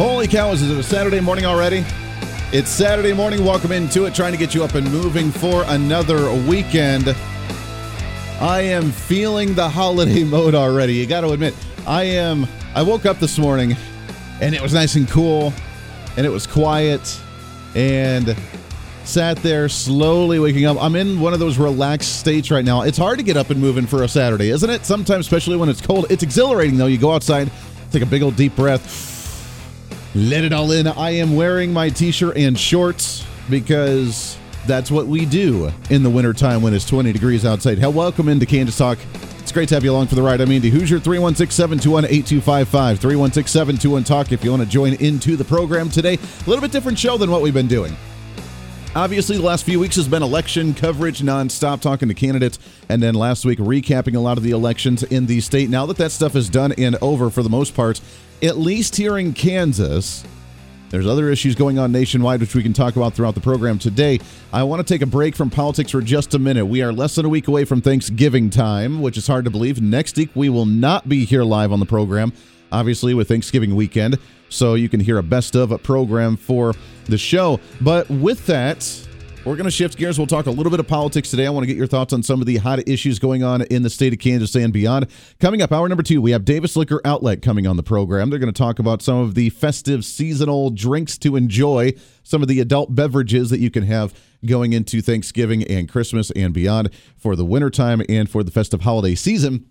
Holy cow, is it a Saturday morning already? It's Saturday morning. Welcome into it, trying to get you up and moving for another weekend. I am feeling the holiday mode already. You got to admit, I am. I woke up this morning and it was nice and cool and it was quiet and sat there slowly waking up. I'm in one of those relaxed states right now. It's hard to get up and moving for a Saturday, isn't it? Sometimes, especially when it's cold. It's exhilarating though. You go outside, take a big old deep breath let it all in. I am wearing my t shirt and shorts because that's what we do in the wintertime when it's 20 degrees outside. Hell, welcome into Kansas Talk. It's great to have you along for the ride. I'm Andy Hoosier, 316 721 8255. 316 721 Talk if you want to join into the program today. A little bit different show than what we've been doing. Obviously, the last few weeks has been election coverage nonstop, talking to candidates, and then last week recapping a lot of the elections in the state. Now that that stuff is done and over for the most part, at least here in Kansas, there's other issues going on nationwide, which we can talk about throughout the program today. I want to take a break from politics for just a minute. We are less than a week away from Thanksgiving time, which is hard to believe. Next week, we will not be here live on the program, obviously, with Thanksgiving weekend. So you can hear a best of a program for the show. But with that, we're going to shift gears. We'll talk a little bit of politics today. I want to get your thoughts on some of the hot issues going on in the state of Kansas and beyond. Coming up, hour number two, we have Davis Liquor Outlet coming on the program. They're going to talk about some of the festive seasonal drinks to enjoy, some of the adult beverages that you can have going into Thanksgiving and Christmas and beyond for the wintertime and for the festive holiday season.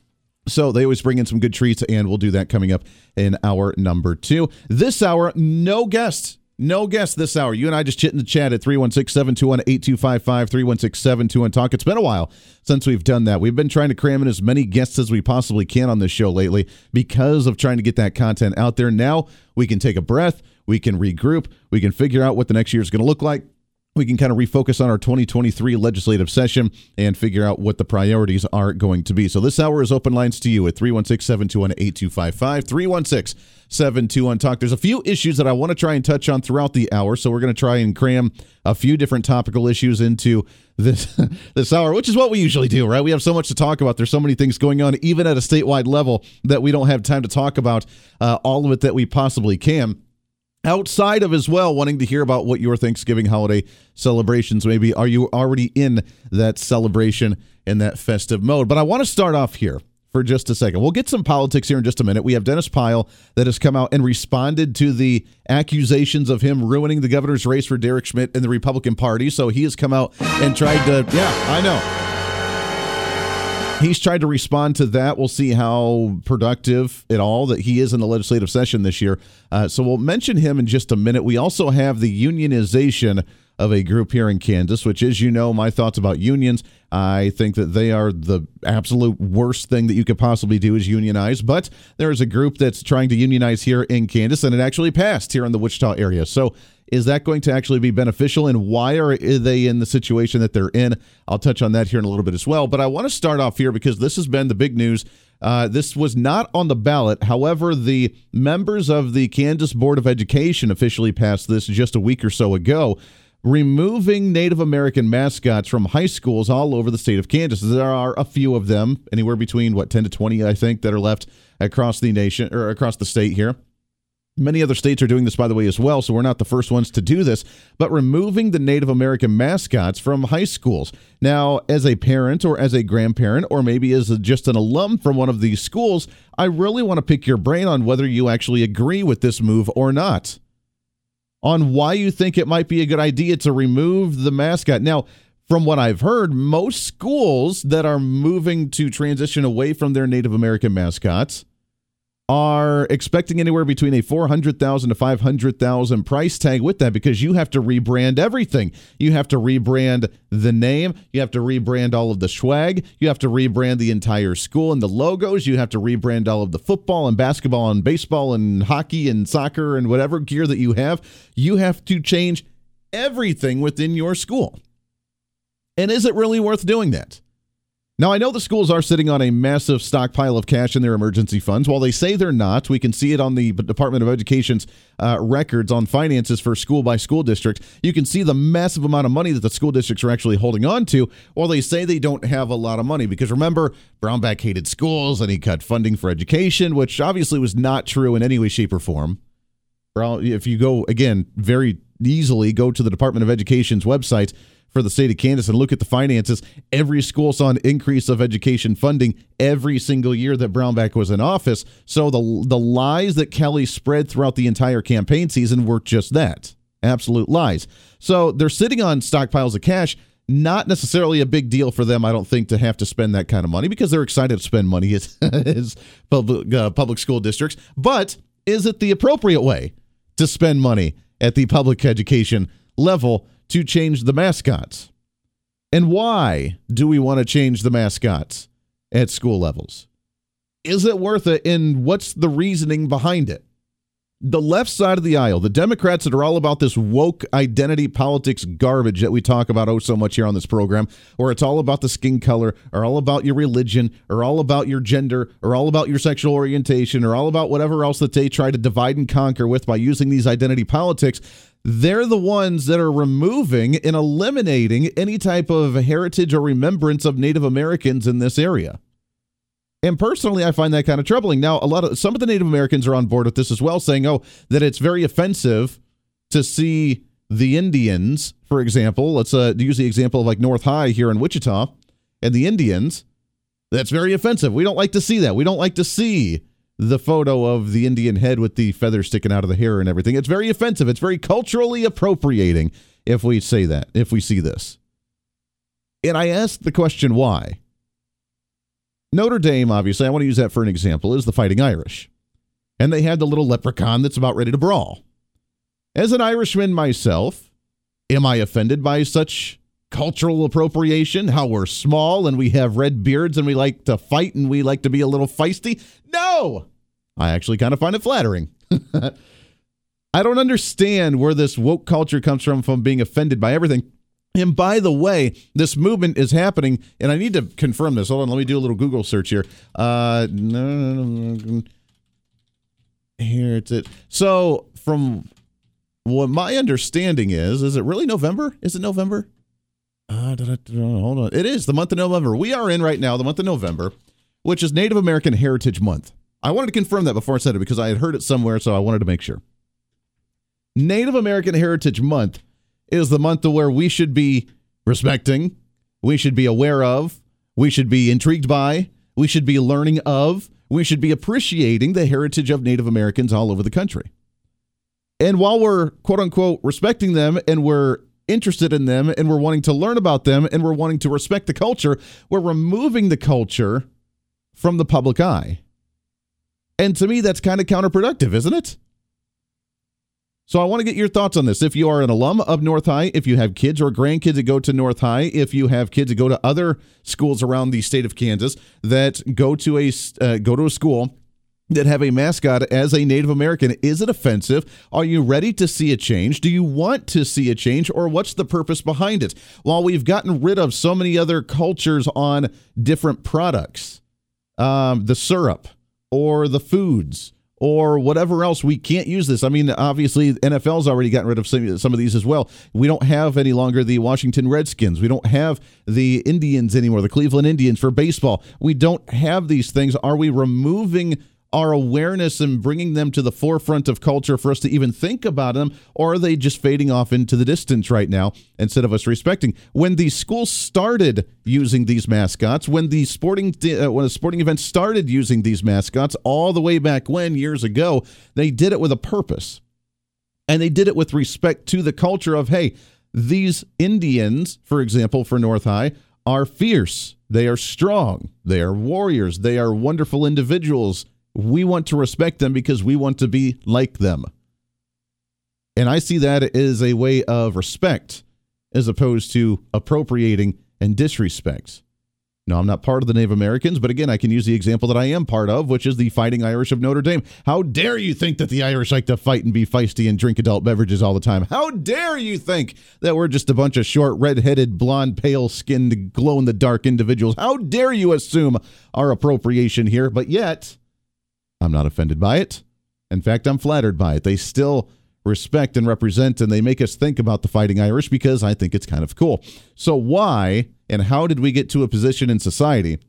So they always bring in some good treats, and we'll do that coming up in hour number two. This hour, no guests. No guest this hour. You and I just chit in the chat at 316 721 8255, 316 721 Talk. It's been a while since we've done that. We've been trying to cram in as many guests as we possibly can on this show lately because of trying to get that content out there. Now we can take a breath, we can regroup, we can figure out what the next year is going to look like we can kind of refocus on our 2023 legislative session and figure out what the priorities are going to be. So this hour is open lines to you at 316 721 8255. 316 721 Talk. There's a few issues that I want to try and touch on throughout the hour. So we're going to try and cram a few different topical issues into this this hour, which is what we usually do, right? We have so much to talk about. There's so many things going on, even at a statewide level, that we don't have time to talk about uh, all of it that we possibly can outside of as well wanting to hear about what your Thanksgiving holiday celebrations may be. are you already in that celebration and that festive mode but I want to start off here for just a second. We'll get some politics here in just a minute. We have Dennis Pyle that has come out and responded to the accusations of him ruining the governor's race for Derek Schmidt in the Republican Party. So he has come out and tried to, yeah, I know he's tried to respond to that. We'll see how productive at all that he is in the legislative session this year. Uh, so we'll mention him in just a minute. We also have the unionization of a group here in Kansas, which as you know, my thoughts about unions. I think that they are the absolute worst thing that you could possibly do is unionize. But there is a group that's trying to unionize here in Kansas, and it actually passed here in the Wichita area. So is that going to actually be beneficial, and why are they in the situation that they're in? I'll touch on that here in a little bit as well. But I want to start off here because this has been the big news. Uh, this was not on the ballot. However, the members of the Kansas Board of Education officially passed this just a week or so ago removing Native American mascots from high schools all over the state of Kansas. There are a few of them, anywhere between what 10 to 20 I think that are left across the nation or across the state here. Many other states are doing this, by the way, as well, so we're not the first ones to do this, but removing the Native American mascots from high schools. Now, as a parent or as a grandparent, or maybe as just an alum from one of these schools, I really want to pick your brain on whether you actually agree with this move or not. On why you think it might be a good idea to remove the mascot. Now, from what I've heard, most schools that are moving to transition away from their Native American mascots are expecting anywhere between a 400,000 to 500,000 price tag with that because you have to rebrand everything. You have to rebrand the name, you have to rebrand all of the swag, you have to rebrand the entire school and the logos, you have to rebrand all of the football and basketball and baseball and hockey and soccer and whatever gear that you have. You have to change everything within your school. And is it really worth doing that? Now, I know the schools are sitting on a massive stockpile of cash in their emergency funds. While they say they're not, we can see it on the Department of Education's uh, records on finances for school by school district. You can see the massive amount of money that the school districts are actually holding on to, while they say they don't have a lot of money. Because remember, Brownback hated schools and he cut funding for education, which obviously was not true in any way, shape, or form. If you go, again, very easily go to the Department of Education's website for the state of Kansas and look at the finances, every school saw an increase of education funding every single year that Brownback was in office. So the the lies that Kelly spread throughout the entire campaign season were just that. Absolute lies. So they're sitting on stockpiles of cash. Not necessarily a big deal for them, I don't think, to have to spend that kind of money because they're excited to spend money as, as public, uh, public school districts. But is it the appropriate way to spend money at the public education level to change the mascots? And why do we want to change the mascots at school levels? Is it worth it? And what's the reasoning behind it? The left side of the aisle, the Democrats that are all about this woke identity politics garbage that we talk about oh so much here on this program, or it's all about the skin color, or all about your religion, or all about your gender, or all about your sexual orientation, or all about whatever else that they try to divide and conquer with by using these identity politics they're the ones that are removing and eliminating any type of heritage or remembrance of Native Americans in this area. And personally, I find that kind of troubling. Now, a lot of some of the Native Americans are on board with this as well, saying, "Oh, that it's very offensive to see the Indians, for example. Let's uh, use the example of like North High here in Wichita, and the Indians. That's very offensive. We don't like to see that. We don't like to see the photo of the Indian head with the feathers sticking out of the hair and everything. It's very offensive. It's very culturally appropriating if we say that, if we see this. And I asked the question why. Notre Dame, obviously, I want to use that for an example, is the Fighting Irish. And they had the little leprechaun that's about ready to brawl. As an Irishman myself, am I offended by such cultural appropriation, how we're small and we have red beards and we like to fight and we like to be a little feisty. No, I actually kind of find it flattering. I don't understand where this woke culture comes from, from being offended by everything. And by the way, this movement is happening, and I need to confirm this. Hold on, let me do a little Google search here. Uh, no, no, no, here it's it. So, from what my understanding is, is it really November? Is it November? Uh, da, da, da, hold on. It is the month of November. We are in right now, the month of November, which is Native American Heritage Month. I wanted to confirm that before I said it because I had heard it somewhere, so I wanted to make sure. Native American Heritage Month is the month where we should be respecting, we should be aware of, we should be intrigued by, we should be learning of, we should be appreciating the heritage of Native Americans all over the country. And while we're quote unquote respecting them and we're interested in them and we're wanting to learn about them and we're wanting to respect the culture, we're removing the culture from the public eye. And to me, that's kind of counterproductive, isn't it? So I want to get your thoughts on this. If you are an alum of North High, if you have kids or grandkids that go to North High, if you have kids that go to other schools around the state of Kansas that go to a uh, go to a school that have a mascot as a Native American. Is it offensive? Are you ready to see a change? Do you want to see a change, or what's the purpose behind it? While we've gotten rid of so many other cultures on different products, um, the syrup or the foods or whatever else, we can't use this. I mean, obviously, NFL's already gotten rid of some, some of these as well. We don't have any longer the Washington Redskins. We don't have the Indians anymore, the Cleveland Indians for baseball. We don't have these things. Are we removing our awareness and bringing them to the forefront of culture for us to even think about them, or are they just fading off into the distance right now instead of us respecting? When the school started using these mascots, when the sporting uh, when a sporting event started using these mascots, all the way back when years ago, they did it with a purpose, and they did it with respect to the culture of hey, these Indians, for example, for North High, are fierce. They are strong. They are warriors. They are wonderful individuals we want to respect them because we want to be like them. And I see that as a way of respect as opposed to appropriating and disrespect. No, I'm not part of the Native Americans, but again, I can use the example that I am part of, which is the Fighting Irish of Notre Dame. How dare you think that the Irish like to fight and be feisty and drink adult beverages all the time? How dare you think that we're just a bunch of short, red-headed, blonde, pale-skinned, glow-in-the-dark individuals? How dare you assume our appropriation here? But yet, I'm not offended by it. In fact, I'm flattered by it. They still respect and represent, and they make us think about the Fighting Irish because I think it's kind of cool. So, why and how did we get to a position in society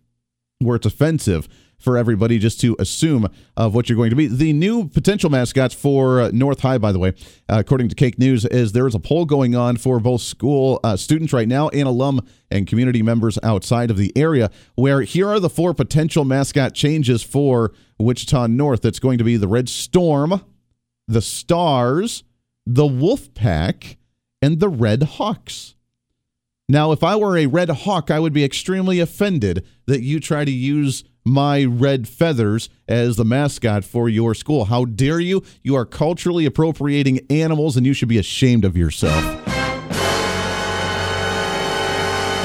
where it's offensive for everybody just to assume of what you're going to be? The new potential mascots for uh, North High, by the way, uh, according to KAKE News, is there is a poll going on for both school uh, students right now and alum and community members outside of the area. Where here are the four potential mascot changes for Wichita North. That's going to be the Red Storm the Stars, the Wolf Pack, and the Red Hawks. Now, if I were a Red Hawk, I would be extremely offended that you try to use my red feathers as the mascot for your school. How dare you? You are culturally appropriating animals and you should be ashamed of yourself.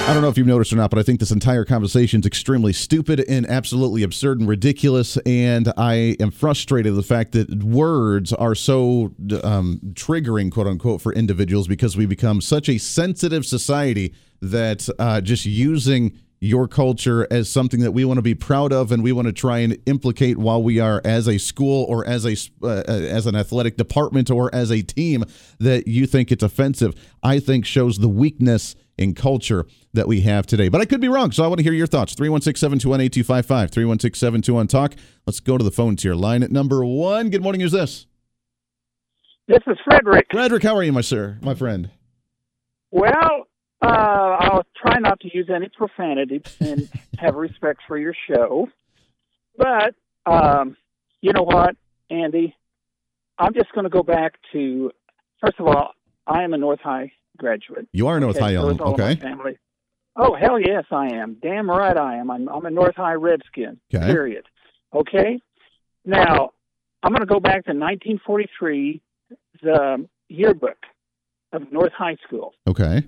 I don't know if you've noticed or not, but I think this entire conversation is extremely stupid and absolutely absurd and ridiculous. And I am frustrated the fact that words are so um, triggering, quote unquote, for individuals because we become such a sensitive society that uh, just using your culture as something that we want to be proud of and we want to try and implicate while we are as a school or as a uh, uh, as an athletic department or as a team that you think it's offensive i think shows the weakness in culture that we have today. But I could be wrong, so I want to hear your thoughts. 316 721 8255. 316 721 Talk. Let's go to the phones here. Line at number one. Good morning. Who's this? This is Frederick. Frederick, how are you, my sir, my friend? Well, uh, I'll try not to use any profanity and have respect for your show. But, um, you know what, Andy? I'm just going to go back to, first of all, I am a North High graduate. You are a North okay, High so alum, okay? Family. Oh hell yes, I am. Damn right I am. I'm, I'm a North High Redskin. Okay. Period. Okay. Now I'm going to go back to 1943, the yearbook of North High School, Okay.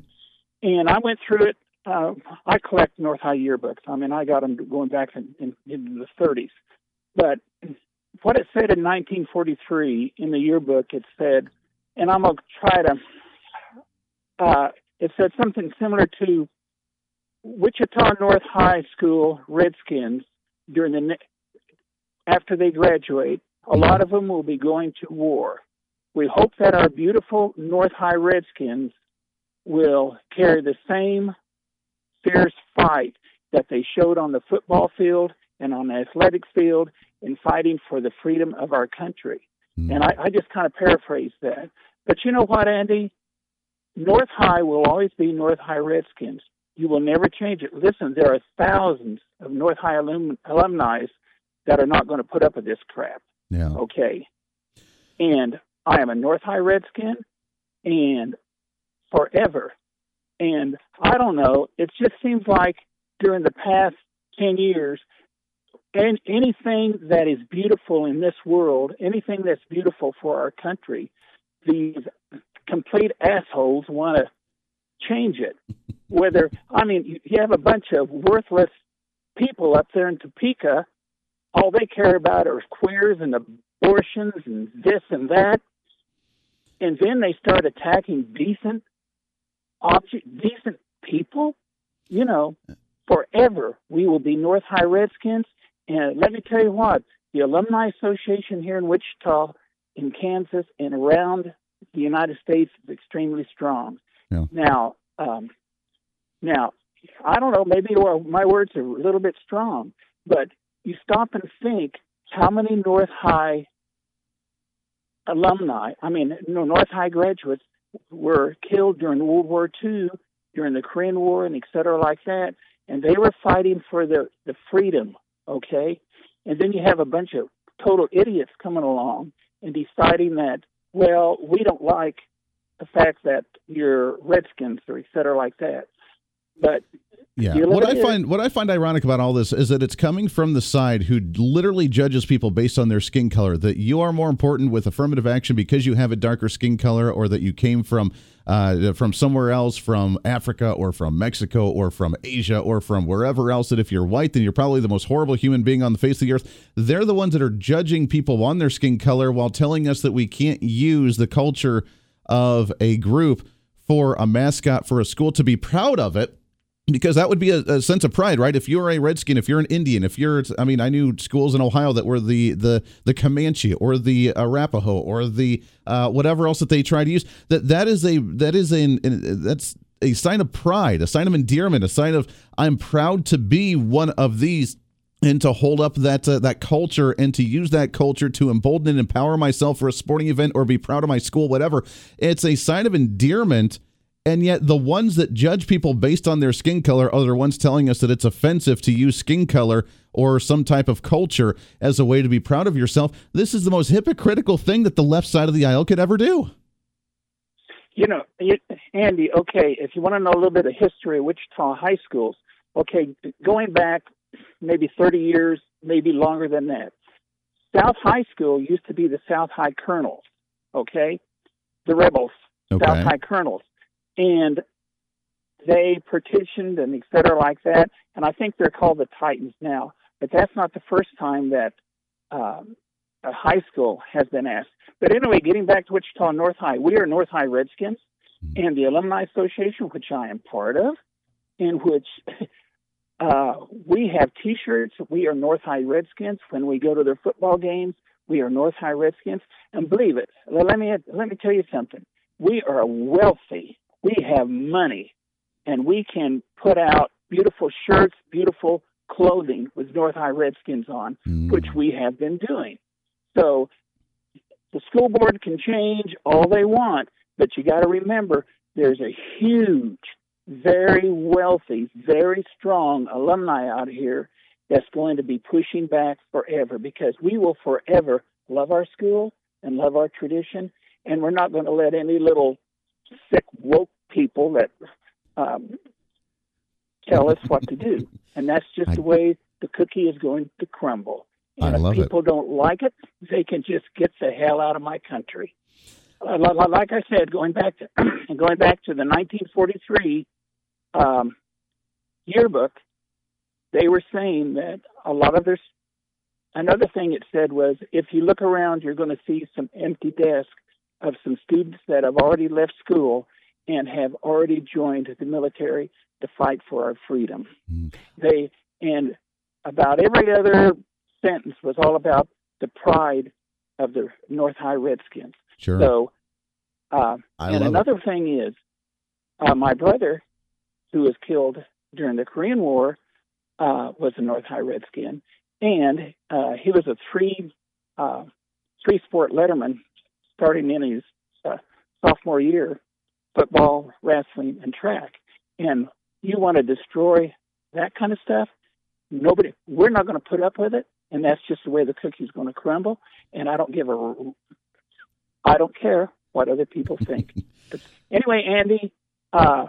And I went through it. Uh, I collect North High yearbooks. I mean, I got them going back in, in, into the 30s. But what it said in 1943 in the yearbook, it said, and I'm going to try to uh, it said something similar to Wichita North High School Redskins during the after they graduate. A lot of them will be going to war. We hope that our beautiful North High Redskins will carry the same fierce fight that they showed on the football field and on the athletics field in fighting for the freedom of our country. Mm. And I, I just kind of paraphrase that. But you know what, Andy? North High will always be North High Redskins. You will never change it. Listen, there are thousands of North High alum- alumni that are not going to put up with this crap. Yeah. Okay. And I am a North High Redskin and forever. And I don't know, it just seems like during the past 10 years, and anything that is beautiful in this world, anything that's beautiful for our country, these complete assholes want to change it. Whether, I mean, you have a bunch of worthless people up there in Topeka, all they care about are queers and abortions and this and that. And then they start attacking decent object, decent people. You know, forever we will be North High Redskins. And let me tell you what, the Alumni Association here in Wichita, in Kansas, and around the United States is extremely strong. Yeah. Now, um, now, I don't know. Maybe my words are a little bit strong, but you stop and think how many North High alumni, I mean, North High graduates were killed during World War II, during the Korean War, and et cetera, like that, and they were fighting for the the freedom. Okay, and then you have a bunch of total idiots coming along and deciding that well, we don't like the fact that you're Redskins or et cetera like that. But yeah. What I find what I find ironic about all this is that it's coming from the side who literally judges people based on their skin color. That you are more important with affirmative action because you have a darker skin color, or that you came from uh, from somewhere else, from Africa, or from Mexico, or from Asia, or from wherever else. That if you're white, then you're probably the most horrible human being on the face of the earth. They're the ones that are judging people on their skin color while telling us that we can't use the culture of a group for a mascot for a school to be proud of it because that would be a, a sense of pride, right? If you're a Redskin, if you're an Indian, if you're, I mean, I knew schools in Ohio that were the the the Comanche or the Arapaho or the uh, whatever else that they try to use. That that is a that is a that's a sign of pride, a sign of endearment, a sign of I'm proud to be one of these. And to hold up that uh, that culture and to use that culture to embolden and empower myself for a sporting event or be proud of my school, whatever, it's a sign of endearment and yet, the ones that judge people based on their skin color are the ones telling us that it's offensive to use skin color or some type of culture as a way to be proud of yourself. This is the most hypocritical thing that the left side of the aisle could ever do. You know, Andy, okay, if you want to know a little bit of history of Wichita high schools, okay, going back maybe 30 years, maybe longer than that, South High School used to be the South High Colonels, okay? The rebels, Okay. South High Colonels. And they petitioned and et cetera like that. And I think they're called the Titans now. But that's not the first time that um, a high school has been asked. But anyway, getting back to Wichita North High, we are North High Redskins and the Alumni Association, which I am part of, in which uh, we have T-shirts. We are North High Redskins. When we go to their football games, we are North High Redskins. And believe it, let me let me tell you something. We are wealthy. We have money, and we can put out beautiful shirts, beautiful clothing with North High Redskins on, Mm. which we have been doing. So the school board can change all they want, but you got to remember there's a huge, very wealthy, very strong alumni out here that's going to be pushing back forever because we will forever love our school and love our tradition, and we're not going to let any little sick woke people that um, tell us what to do. And that's just I- the way the cookie is going to crumble. I And if love it. people don't like it, they can just get the hell out of my country. Uh, li- li- Like I said, going back to going back to the 1943 um, yearbook, they were saying that a lot of their. Another thing it said was, if you look around, you're going to see some empty desks of some students that have already left school and have already joined the military to fight for our freedom. Mm. They and about every other sentence was all about the pride of the North High Redskins. Sure. So, uh, and love it. another thing is, uh, my brother, who was killed during the Korean War, uh, was a North High Redskin, and uh, he was a three uh, three sport letterman, starting in his uh, sophomore year, football, wrestling, and track. And you want to destroy that kind of stuff? Nobody. We're not going to put up with it, and that's just the way the cookie's going to crumble. And I don't give a. I don't care what other people think. But anyway, Andy. Uh,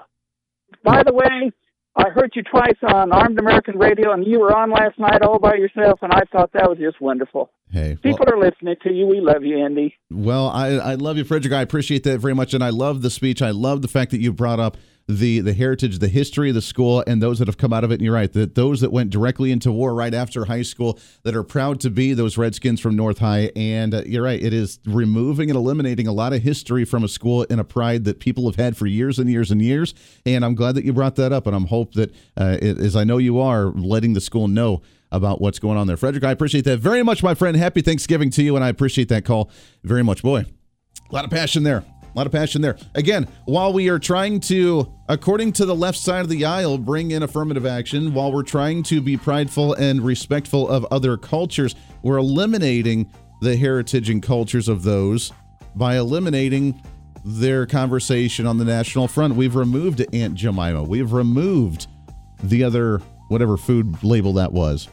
by the way, I heard you twice on Armed American Radio, and you were on last night all by yourself, and I thought that was just wonderful. Hey, well, People are listening to you. We love you, Andy. well, I, I love you, Frederick. I appreciate that very much, and I love the speech. I love the fact that you brought up the the heritage, the history of the school, and those that have come out of it. And you're right that those that went directly into war right after high school that are proud to be those Redskins from North High. And uh, you're right, it is removing and eliminating a lot of history from a school and a pride that people have had for years and years and years. And I'm glad that you brought that up, and I'm hope that uh, it, as I know you are letting the school know about what's going on there. Frederick, I appreciate that very much, my friend. Happy Thanksgiving to you, and I appreciate that call very much. Boy, a lot of passion there. A lot of passion there. Again, while we are trying to, according to the left side of the aisle, bring in affirmative action, while we're trying to be prideful and respectful of other cultures, we're eliminating the heritage and cultures of those by eliminating their conversation on the national front. We've removed Aunt Jemima. We've removed the other, whatever food label that was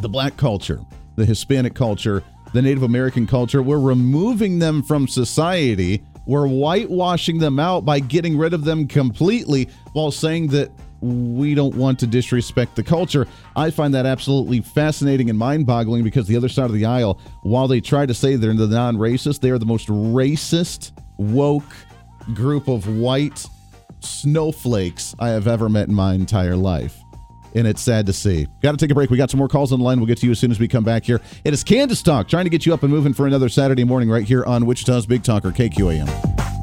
the black culture, the Hispanic culture, the Native American culture. We're removing them from society. We're whitewashing them out by getting rid of them completely while saying that we don't want to disrespect the culture. I find that absolutely fascinating and mind boggling because the other side of the aisle, while they try to say they're the non racist, they are the most racist, woke group of white snowflakes I have ever met in my entire life. And it's sad to see. Got to take a break. We got some more calls on the line. We'll get to you as soon as we come back here. It is Kansas Talk, trying to get you up and moving for another Saturday morning right here on Wichita's Big Talker, KQAM.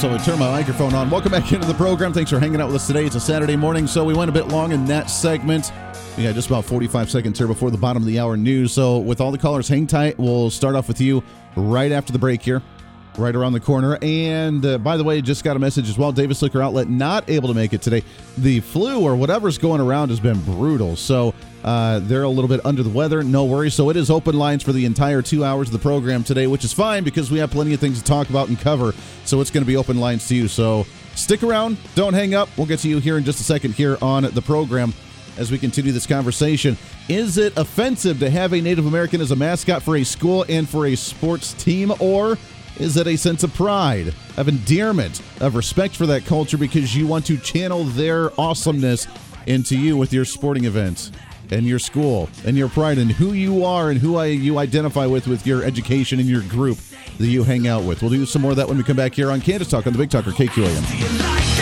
So I turn my microphone on. Welcome back into the program. Thanks for hanging out with us today. It's a Saturday morning, so we went a bit long in that segment. We got just about 45 seconds here before the bottom of the hour news. So, with all the callers, hang tight. We'll start off with you right after the break here right around the corner. And uh, by the way, just got a message as well. Davis Liquor Outlet not able to make it today. The flu or whatever's going around has been brutal. So uh, they're a little bit under the weather. No worries. So it is open lines for the entire two hours of the program today, which is fine because we have plenty of things to talk about and cover. So it's going to be open lines to you. So stick around. Don't hang up. We'll get to you here in just a second here on the program as we continue this conversation. Is it offensive to have a Native American as a mascot for a school and for a sports team, or is it a sense of pride, of endearment, of respect for that culture because you want to channel their awesomeness into you with your sporting events and your school and your pride and who you are and who I, you identify with with your education and your group that you hang out with. We'll do some more of that when we come back here on Kansas Talk on the Big Talker KQAM.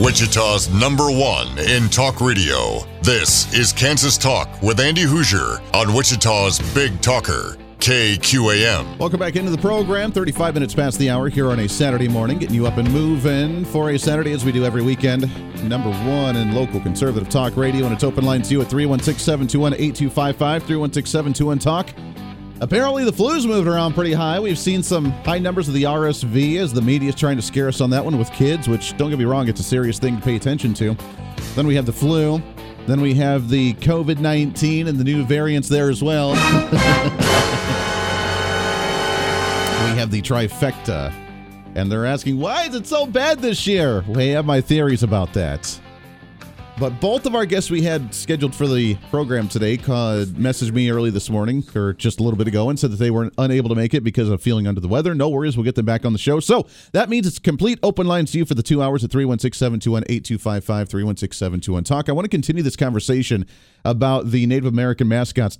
Wichita's number one in talk radio. This is Kansas Talk with Andy Hoosier on Wichita's Big Talker, KQAM. Welcome back into the program. 35 minutes past the hour here on a Saturday morning, getting you up and moving for a Saturday as we do every weekend. Number one in local conservative talk radio, and it's open line to you at 316 721 8255, 316 721 Talk. Apparently, the flu's moved around pretty high. We've seen some high numbers of the RSV as the media is trying to scare us on that one with kids, which, don't get me wrong, it's a serious thing to pay attention to. Then we have the flu. Then we have the COVID 19 and the new variants there as well. we have the trifecta. And they're asking, why is it so bad this year? We have my theories about that. But both of our guests we had scheduled for the program today called, messaged me early this morning or just a little bit ago and said that they were unable to make it because of feeling under the weather. No worries, we'll get them back on the show. So that means it's complete open lines to you for the two hours at 316 721 8255 316 721 Talk. I want to continue this conversation about the Native American mascots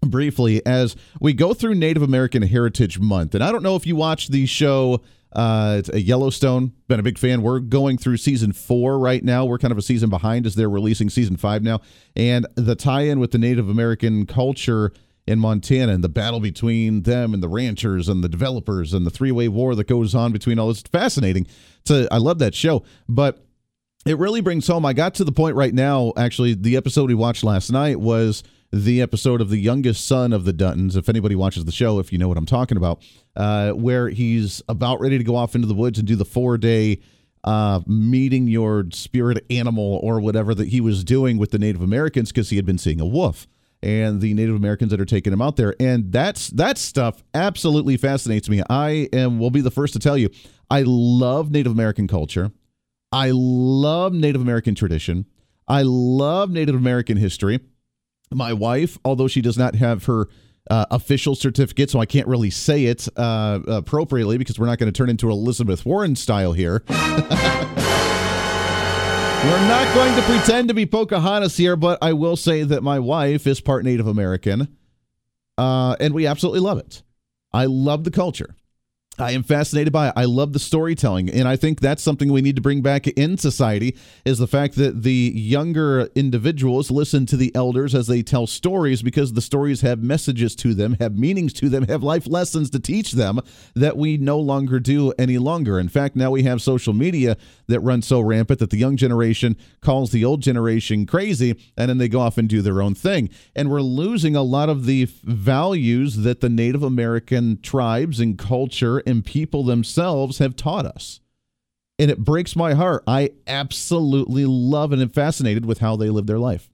briefly as we go through Native American Heritage Month. And I don't know if you watched the show uh, it's a Yellowstone. Been a big fan. We're going through season four right now. We're kind of a season behind as they're releasing season five now. And the tie-in with the Native American culture in Montana and the battle between them and the ranchers and the developers and the three-way war that goes on between all this. Fascinating. So I love that show, but it really brings home. I got to the point right now. Actually, the episode we watched last night was the episode of the youngest son of the Duttons. If anybody watches the show, if you know what I'm talking about, uh, where he's about ready to go off into the woods and do the four day uh, meeting your spirit animal or whatever that he was doing with the Native Americans because he had been seeing a wolf and the Native Americans that are taking him out there. And that's that stuff absolutely fascinates me. I am will be the first to tell you, I love Native American culture. I love Native American tradition. I love Native American history. My wife, although she does not have her uh, official certificate, so I can't really say it uh, appropriately because we're not going to turn into Elizabeth Warren style here. we're not going to pretend to be Pocahontas here, but I will say that my wife is part Native American, uh, and we absolutely love it. I love the culture. I am fascinated by it. I love the storytelling, and I think that's something we need to bring back in society is the fact that the younger individuals listen to the elders as they tell stories because the stories have messages to them, have meanings to them, have life lessons to teach them that we no longer do any longer. In fact, now we have social media that runs so rampant that the young generation calls the old generation crazy, and then they go off and do their own thing. And we're losing a lot of the values that the Native American tribes and culture and people themselves have taught us. And it breaks my heart. I absolutely love and am fascinated with how they live their life.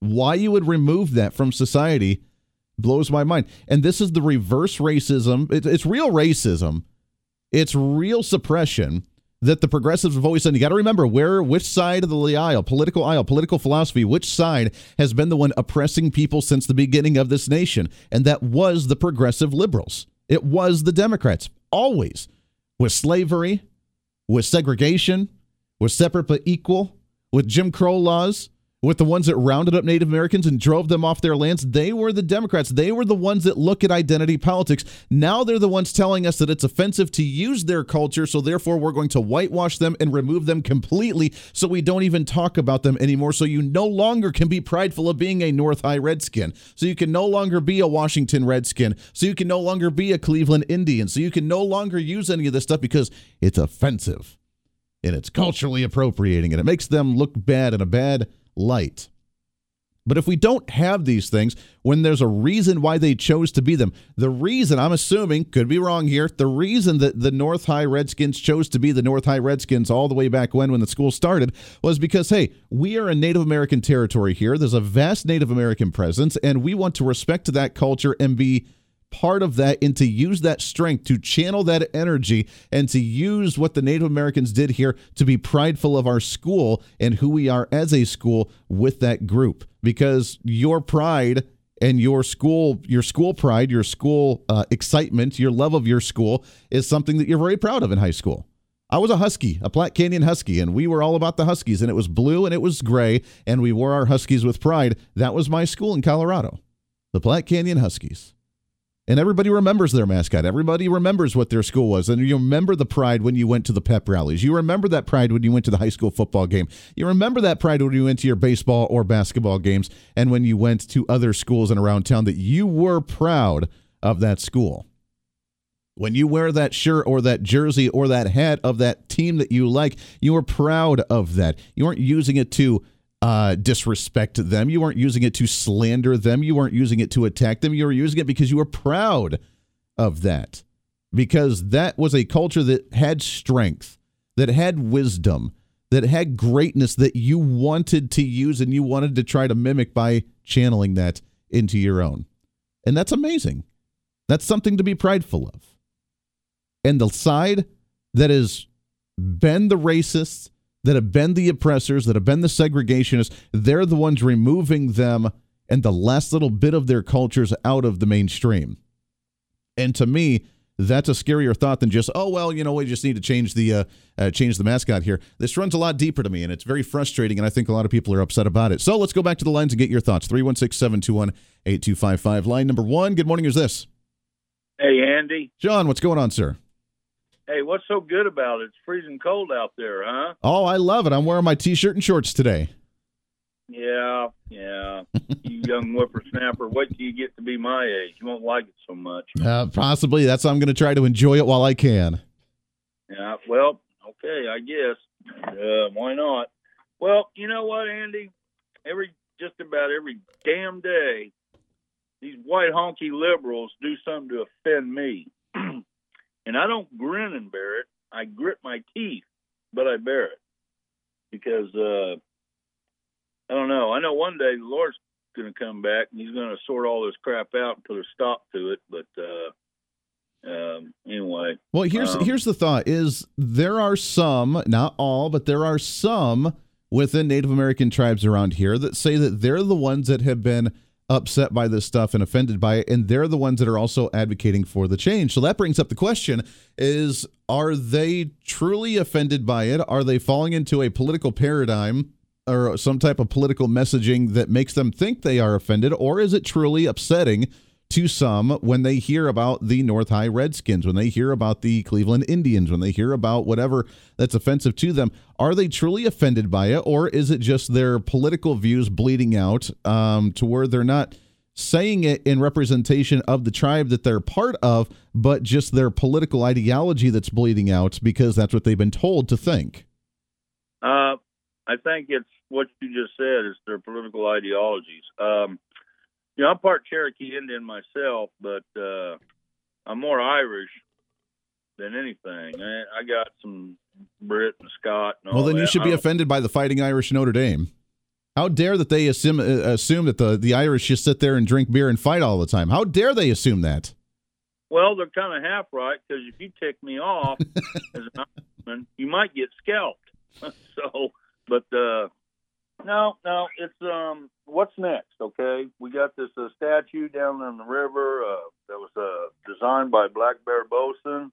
Why you would remove that from society blows my mind. And this is the reverse racism. It, it's real racism. It's real suppression that the progressives have always done. You got to remember where, which side of the aisle, political aisle, political philosophy, which side has been the one oppressing people since the beginning of this nation, and that was the progressive liberals. It was the Democrats always, with slavery, with segregation, with separate but equal, with Jim Crow laws, with the ones that rounded up Native Americans and drove them off their lands. They were the Democrats. They were the ones that look at identity politics. Now they're the ones telling us that it's offensive to use their culture, so therefore we're going to whitewash them and remove them completely so we don't even talk about them anymore. So you no longer can be prideful of being a North High Redskin. So you can no longer be a Washington Redskin. So you can no longer be a Cleveland Indian. So you can no longer use any of this stuff because it's offensive and it's culturally appropriating and it makes them look bad in a bad light. But if we don't have these things, when there's a reason why they chose to be them, the reason, I'm assuming, could be wrong here, the reason that the North High Redskins chose to be the North High Redskins all the way back when, when the school started, was because, hey, we are a Native American territory here. There's a vast Native American presence, and we want to respect that culture and be part of that and to use that strength to channel that energy and to use what the Native Americans did here to be prideful of our school and who we are as a school with that group because your pride and your school your school pride your school uh, excitement your love of your school is something that you're very proud of in high school I was a Husky, a Platte Canyon Husky, and we were all about the Huskies, and it was blue and it was gray, and we wore our Huskies with pride. That was my school in Colorado, the Platte Canyon Huskies. And everybody remembers their mascot. Everybody remembers what their school was. And you remember the pride when you went to the pep rallies. You remember that pride when you went to the high school football game. You remember that pride when you went to your baseball or basketball games and when you went to other schools and around town that you were proud of that school. When you wear that shirt or that jersey or that hat of that team that you like, you were proud of that. You weren't using it to uh, disrespect them. You weren't using it to slander them. You weren't using it to attack them. You were using it because you were proud of that. Because that was a culture that had strength, that had wisdom, that had greatness that you wanted to use and you wanted to try to mimic by channeling that into your own. And that's amazing. That's something to be prideful of. And the side that has been the racists, that have been the oppressors, that have been the segregationists, they're the ones removing them and the last little bit of their cultures out of the mainstream. And to me, that's a scarier thought than just oh well you know we just need to change the uh, uh, change the mascot here. This runs a lot deeper to me and it's very frustrating and i think a lot of people are upset about it. So let's go back to the lines and get your thoughts. 316-721-8255 line number one good morning is this? Hey andy. John what's going on sir Hey, what's so good about it? It's freezing cold out there, huh? Oh, I love it. I'm wearing my t-shirt and shorts today. Yeah, yeah. you young whippersnapper, wait till you get to be my age. You won't like it so much. Uh, possibly. That's why I'm going to try to enjoy it while I can. Yeah, well, okay, I guess. Uh, why not? Well, you know what, Andy? Every just about every damn day, these white honky liberals do something to offend me. And I don't grin and bear it. I grit my teeth, but I bear it because uh, I don't know. I know one day the Lord's going to come back and He's going to sort all this crap out and put a stop to it. But uh, um, anyway, well, here's um, here's the thought: is there are some, not all, but there are some within Native American tribes around here that say that they're the ones that have been upset by this stuff and offended by it and they're the ones that are also advocating for the change. So that brings up the question is are they truly offended by it? Are they falling into a political paradigm or some type of political messaging that makes them think they are offended? Or is it truly upsetting to some when they hear about the North High Redskins, when they hear about the Cleveland Indians, when they hear about whatever that's offensive to them. Are they truly offended by it, or is it just their political views bleeding out um, to where they're not saying it in representation of the tribe that they're part of, but just their political ideology that's bleeding out because that's what they've been told to think? Uh, I think it's what you just said is their political ideologies. Um, know, I'm part Cherokee Indian myself, but uh, I'm more Irish than anything. I, I got some Brit and Scott. And well, then that. you should be offended by the Fighting Irish Notre Dame. How dare that they assume uh, assume that the the Irish just sit there and drink beer and fight all the time? How dare they assume that? Well, they're kind of half right because if you tick me off as an Irishman, you might get scalped. so, but uh, no, no, it's um, what's next? Okay, we got this uh, statue down in the river uh, that was uh, designed by Blackbear Bosin.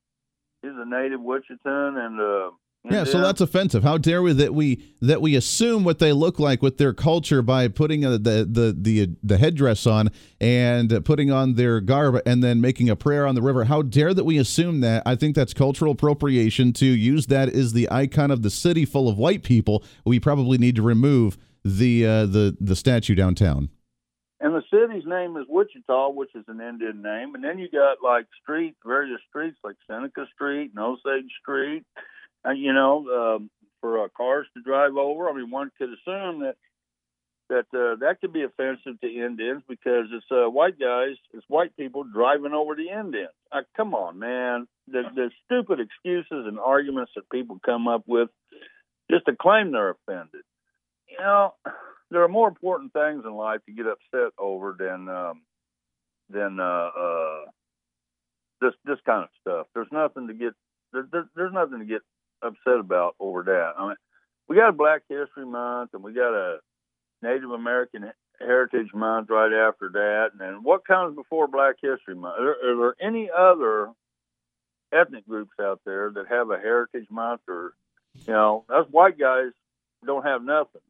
He's a native Wichitan, and uh, yeah, so that's offensive. How dare we that we that we assume what they look like with their culture by putting a, the the the the headdress on and putting on their garb and then making a prayer on the river. How dare that we assume that? I think that's cultural appropriation to use that as the icon of the city full of white people. We probably need to remove the uh, the the statue downtown. And the city's name is Wichita, which is an Indian name. And then you got like streets, various streets like Seneca Street and Osage Street uh, you know, um, for uh, cars to drive over. I mean, one could assume that that uh, that could be offensive to Indians because it's uh, white guys, it's white people driving over the Indians. Uh, come on, man. The, the stupid excuses and arguments that people come up with just to claim they're offended. You know, there are more important things in life to get upset over than um, than uh, uh, this this kind of stuff. There's nothing to get there, there, there's nothing to get upset about over that. I mean, we got a Black History Month and we got a Native American Heritage Month right after that. And then what comes before Black History Month? Are, are there any other ethnic groups out there that have a Heritage Month or, you know, us white guys don't have nothing.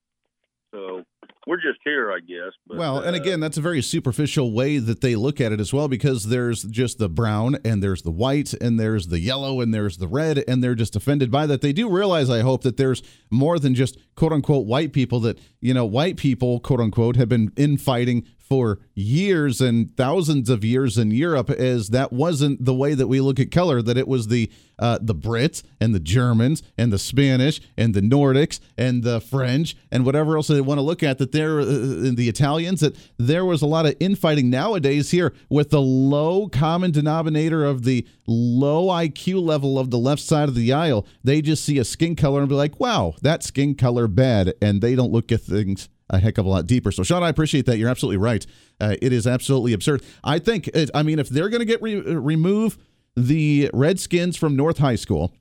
So we're just here, I guess. But, well, and uh, again, that's a very superficial way that they look at it as well, because there's just the brown and there's the white and there's the yellow and there's the red, and they're just offended by that. They do realize, I hope, that there's more than just quote unquote white people. That you know, white people quote unquote have been infighting for years and thousands of years in Europe as that wasn't the way that we look at color that it was the uh, the Brits and the Germans and the Spanish and the Nordics and the French and whatever else they want to look at that there uh, the Italians that there was a lot of infighting nowadays here with the low common denominator of the low IQ level of the left side of the aisle they just see a skin color and be like wow that skin color bad and they don't look at things a heck of a lot deeper. So, Sean, I appreciate that. You're absolutely right. Uh, it is absolutely absurd. I think, it, I mean, if they're going to get re- remove the Redskins from North High School,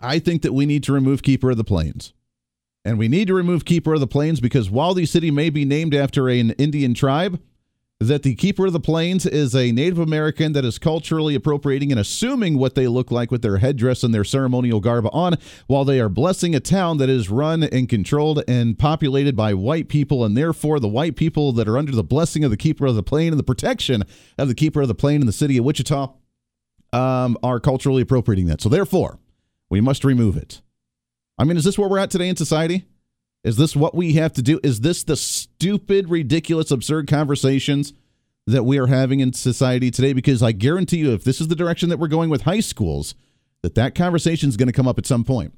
I think that we need to remove Keeper of the Plains. And we need to remove Keeper of the Plains because while the City may be named after an Indian tribe, that the Keeper of the Plains is a Native American that is culturally appropriating and assuming what they look like with their headdress and their ceremonial garb on, while they are blessing a town that is run and controlled and populated by white people, and therefore the white people that are under the blessing of the Keeper of the Plain and the protection of the Keeper of the Plain in the city of Wichita um, are culturally appropriating that. So therefore, we must remove it. I mean, is this where we're at today in society? Is this what we have to do? Is this the stupid, ridiculous, absurd conversations that we are having in society today? Because I guarantee you, if this is the direction that we're going with high schools, that that conversation is going to come up at some point.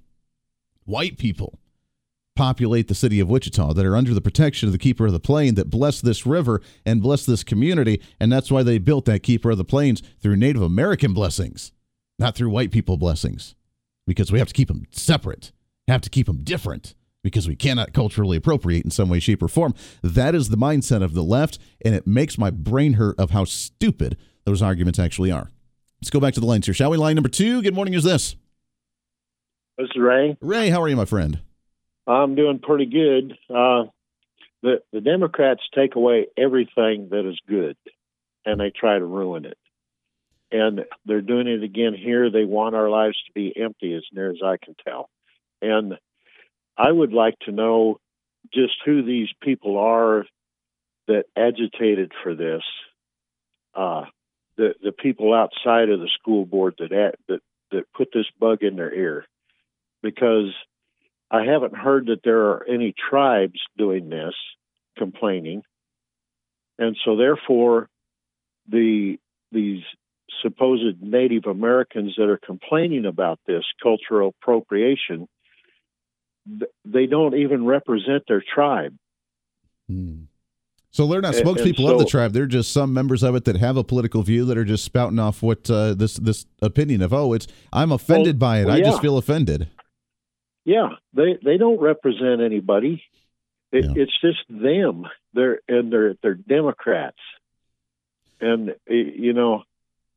White people populate the city of Wichita that are under the protection of the keeper of the plain that bless this river and bless this community and that's why they built that keeper of the plains through Native American blessings not through white people blessings because we have to keep them separate have to keep them different because we cannot culturally appropriate in some way, shape, or form. That is the mindset of the left, and it makes my brain hurt of how stupid those arguments actually are. Let's go back to the lines here, shall we? Line number two. Good morning. Is this? This is Ray. Ray, how are you, my friend? I'm doing pretty good. Uh, the the Democrats take away everything that is good, and they try to ruin it. And they're doing it again here. They want our lives to be empty, as near as I can tell. And I would like to know just who these people are that agitated for this. Uh, the the people outside of the school board that that that put this bug in their ear, because I haven't heard that there are any tribes doing this, complaining, and so therefore, the these supposed Native Americans that are complaining about this cultural appropriation they don't even represent their tribe. Hmm. So they're not spokespeople so, of the tribe. They're just some members of it that have a political view that are just spouting off what uh, this this opinion of oh it's I'm offended well, by it. Well, I yeah. just feel offended. Yeah, they they don't represent anybody. It, Yeah. It's just them. They're and they're they're Democrats, and you know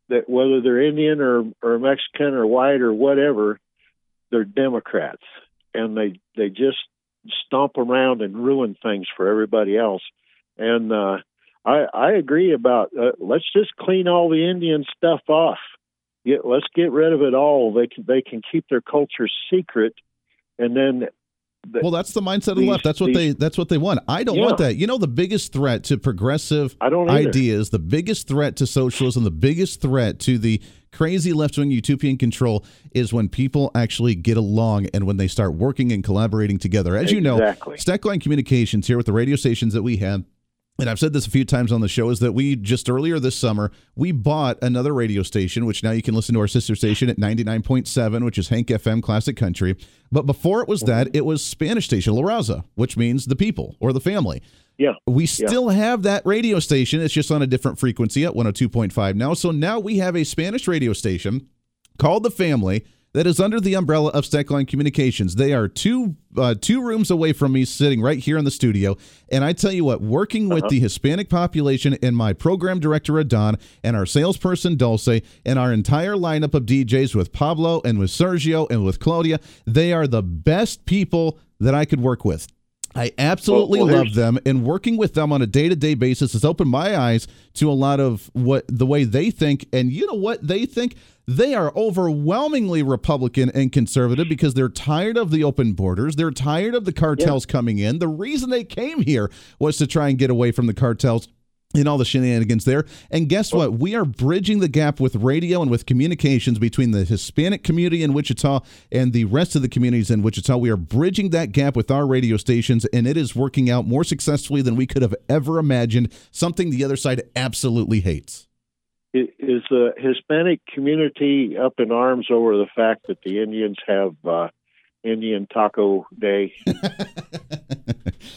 that whether they're Indian or or Mexican or white or whatever, they're Democrats, and they they just stomp around and ruin things for everybody else. And uh, I I agree about uh, let's just clean all the Indian stuff off. Get, let's get rid of it all. They can they can keep their culture secret, and then the- Well, that's the mindset of the left. That's what these- they that's what they want. I don't Yeah. want that. You know the biggest threat to progressive I don't ideas, the biggest threat to socialism, the biggest threat to the crazy left-wing utopian control is when people actually get along and when they start working and collaborating together. As you know, Exactly. Stackline Communications here with the radio stations that we have and I've said this a few times on the show is that we just earlier this summer we bought another radio station which now you can listen to our sister station at 99.7 which is Hank FM Classic Country but before it was that it was Spanish station La Raza which means the people or the family Yeah. we still have that radio station it's just on a different frequency at 102.5 now so now we have a Spanish radio station called the family that is under the umbrella of Stackline Communications. They are two uh, two rooms away from me, sitting right here in the studio. And I tell you what, working with the Hispanic population and my program director Adon and our salesperson Dulce and our entire lineup of DJs with Pablo and with Sergio and with Claudia, they are the best people that I could work with. I absolutely Well, well, love them, and working with them on a day to day basis has opened my eyes to a lot of what the way they think. And you know what they think? They are overwhelmingly Republican and conservative because they're tired of the open borders. They're tired of the cartels coming in. The reason they came here was to try and get away from the cartels and all the shenanigans there. And guess what? We are bridging the gap with radio and with communications between the Hispanic community in Wichita and the rest of the communities in Wichita. We are bridging that gap with our radio stations, and it is working out more successfully than we could have ever imagined. Something the other side absolutely hates. Is the Hispanic community up in arms over the fact that the Indians have uh, Indian Taco Day?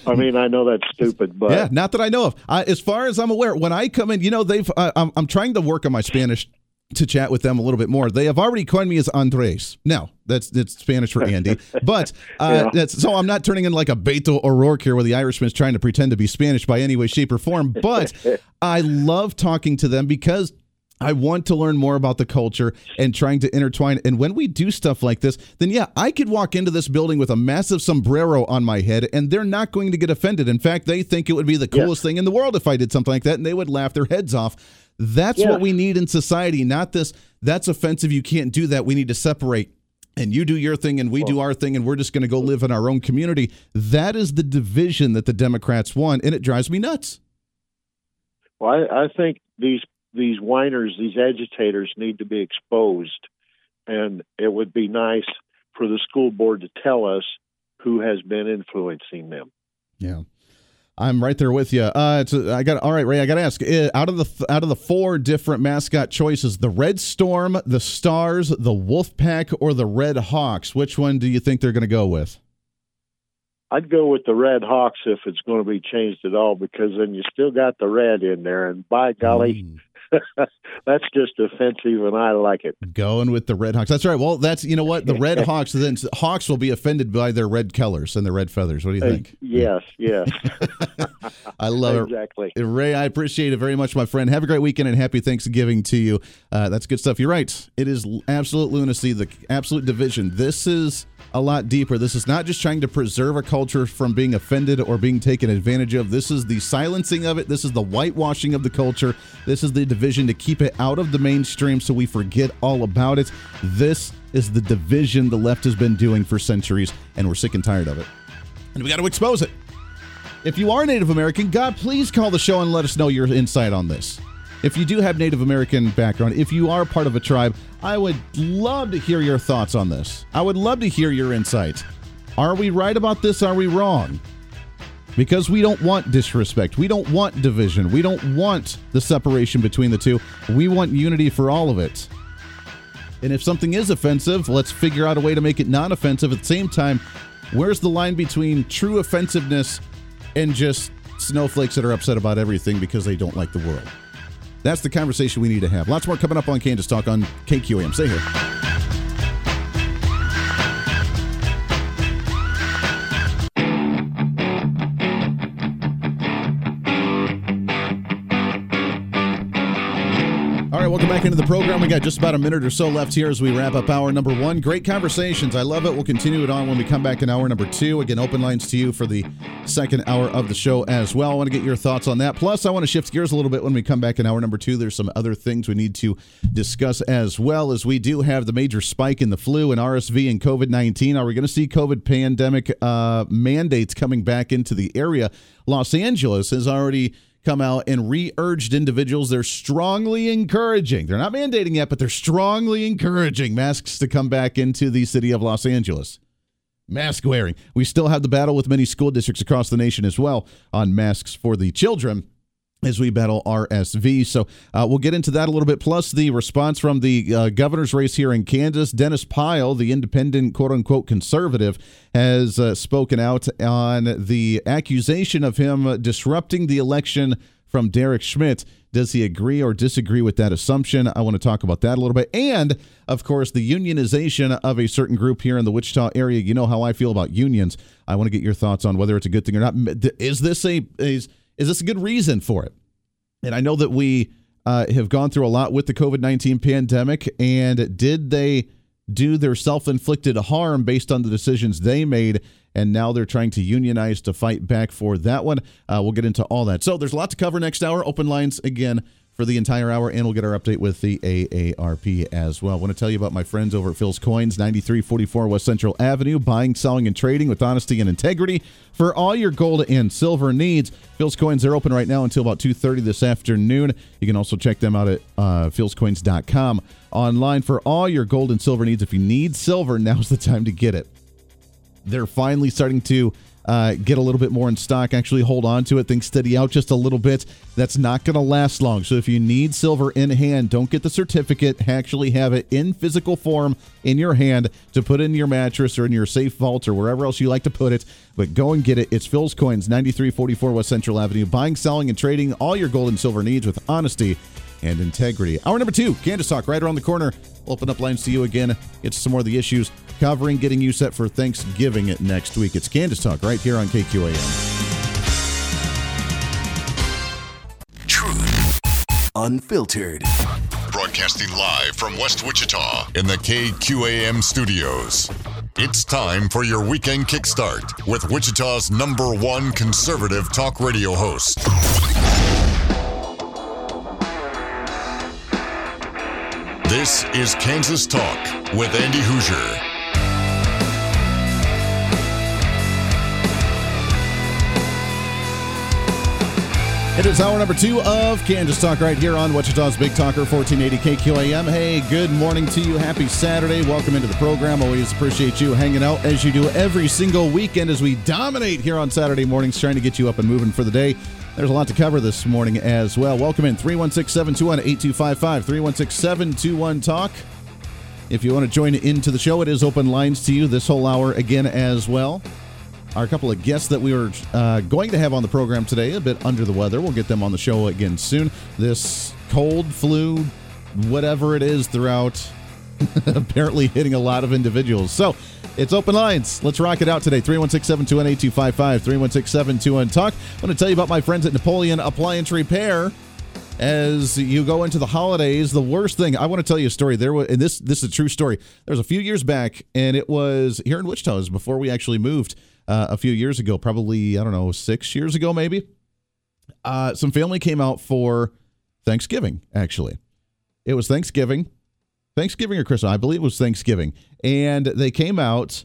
I mean, I know that's stupid, but yeah, not that I know of. I, as far as I'm aware, when I come in, you know, they've. I, I'm, I'm trying to work on my Spanish to chat with them a little bit more. They have already coined me as Andres. No, that's that's Spanish for Andy. But uh, Yeah. that's so I'm not turning in like a Beto O'Rourke here, where the Irishman's trying to pretend to be Spanish by any way, shape, or form. But I love talking to them because. I want to learn more about the culture and trying to intertwine. And when we do stuff like this, then yeah, I could walk into this building with a massive sombrero on my head and they're not going to get offended. In fact, they think it would be the Yeah. coolest thing in the world if I did something like that and they would laugh their heads off. That's Yeah. what we need in society, not this that's offensive, you can't do that. We need to separate. And you do your thing and we do our thing and we're just going to go live in our own community. That is the division that the Democrats want and it drives me nuts. well, I, I think these these whiners, these agitators, need to be exposed, and it would be nice for the school board to tell us who has been influencing them. Yeah. I'm right there with you. Uh, it's a, I got all right, Ray. I got to ask. uh, Out of the out of the four different mascot choices, the Red Storm, the Stars, the Wolf Pack, or the Red Hawks, which one do you think they're going to go with? I'd go with the Red Hawks if it's going to be changed at all, because then you still got the red in there, and by golly, that's just offensive, and I like it. Going with the Red Hawks. That's right. Well, that's you know what the Red Hawks. Then Hawks will be offended by their red colors and their red feathers. What do you Uh, think? yes, yes, I love it. exactly. Ray, I appreciate it very much, my friend. Have a great weekend and happy Thanksgiving to you. Uh, that's good stuff. You're right. It is absolute lunacy, the absolute division. This is a lot deeper. This is not just trying to preserve a culture from being offended or being taken advantage of. This is the silencing of it. This is the whitewashing of the culture. This is the division to keep it out of the mainstream so we forget all about it. This is the division the left has been doing for centuries, and we're sick and tired of it. And we got to expose it. If you are Native American, God, please call the show and let us know your insight on this. If you do have Native American background, if you are part of a tribe, I would love to hear your thoughts on this. I would love to hear your insight. Are we right about this? Are we wrong? Because we don't want disrespect. We don't want division. We don't want the separation between the two. We want unity for all of it. And if something is offensive, let's figure out a way to make it non offensive. At the same time, where's the line between true offensiveness and just snowflakes that are upset about everything because they don't like the world? That's the conversation we need to have. Lots more coming up on Kansas Talk on KQAM. Stay here. Welcome back into the program. We got just about a minute or so left here as we wrap up hour number one. Great conversations. I love it. We'll continue it on when we come back in hour number two. Again, open lines to you for the second hour of the show as well. I want to get your thoughts on that. Plus, I want to shift gears a little bit when we come back in hour number two. There's some other things we need to discuss as well as we do have the major spike in the flu and RSV and COVID 19. Are we going to see COVID pandemic uh, mandates coming back into the area? Los Angeles has already come out and re-urged individuals. They're strongly encouraging. They're not mandating yet but they're strongly encouraging masks to come back into the city of los angeles. Mask wearing. We still have the battle with many school districts across the nation as well on masks for the children as we battle RSV. So uh, we'll get into that a little bit. Plus, the response from the uh, governor's race here in Kansas. Dennis Pyle, the independent quote unquote conservative, has uh, spoken out on the accusation of him disrupting the election from Derek Schmidt. Does he agree or disagree with that assumption? I want to talk about that a little bit. And, of course, the unionization of a certain group here in the Wichita area. You know how I feel about unions. I want to get your thoughts on whether it's a good thing or not. Is this a. Is, is this a good reason for it? And I know that we uh, have gone through a lot with the COVID 19 pandemic. And did they do their self inflicted harm based on the decisions they made? And now they're trying to unionize to fight back for that one. Uh, we'll get into all that. So there's a lot to cover next hour. Open lines again for the entire hour, and we'll get our update with the AARP as well. I want to tell you about my friends over at Phil's Coins, 9344 West Central Avenue, buying, selling, and trading with honesty and integrity for all your gold and silver needs. Phil's Coins are open right now until about 2.30 this afternoon. You can also check them out at uh, philscoins.com online for all your gold and silver needs. If you need silver, now's the time to get it. They're finally starting to uh, get a little bit more in stock, actually hold on to it, things steady out just a little bit. That's not going to last long. So if you need silver in hand, don't get the certificate. Actually have it in physical form in your hand to put in your mattress or in your safe vault or wherever else you like to put it. But go and get it. It's Phil's Coins, 9344 West Central Avenue. Buying, selling, and trading all your gold and silver needs with honesty and integrity. Hour number two, Kansas Talk, right around the corner. Open up lines to you again, get some more of the issues covering, getting you set for Thanksgiving next week. It's Kansas Talk right here on KQAM. Truth Unfiltered. Broadcasting live from West Wichita in the KQAM studios. It's time for your weekend kickstart with Wichita's number one conservative talk radio host. This is Kansas Talk with Andy Hooser. It is hour number two of Kansas Talk right here on Wichita's Big Talker 1480 KQAM. Hey, good morning to you. Happy Saturday. Welcome into the program. Always appreciate you hanging out as you do every single weekend as we dominate here on Saturday mornings, trying to get you up and moving for the day. There's a lot to cover this morning as well. Welcome in 316 721 8255 316 721 Talk. If you want to join into the show, it is open lines to you this whole hour again as well our couple of guests that we were uh, going to have on the program today a bit under the weather. We'll get them on the show again soon. This cold, flu, whatever it is throughout, apparently hitting a lot of individuals. So it's open lines. Let's rock it out today. 316 721 8255 316 721 Talk. I want to tell you about my friends at Napoleon Appliance Repair as you go into the holidays the worst thing i want to tell you a story there was and this this is a true story there was a few years back and it was here in wichita it was before we actually moved uh, a few years ago, probably, I don't know, six years ago, maybe. Uh, some family came out for Thanksgiving, actually. It was Thanksgiving, Thanksgiving or Christmas. I believe it was Thanksgiving. And they came out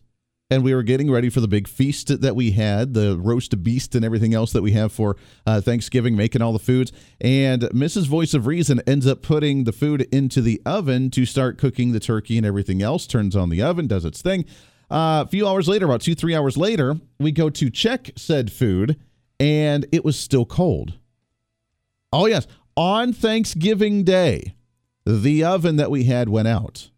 and we were getting ready for the big feast that we had, the roast beast and everything else that we have for uh, Thanksgiving, making all the foods. And Mrs. Voice of Reason ends up putting the food into the oven to start cooking the turkey and everything else, turns on the oven, does its thing. Uh, a few hours later, about two, three hours later, we go to check said food and it was still cold. Oh, yes. On Thanksgiving Day, the oven that we had went out.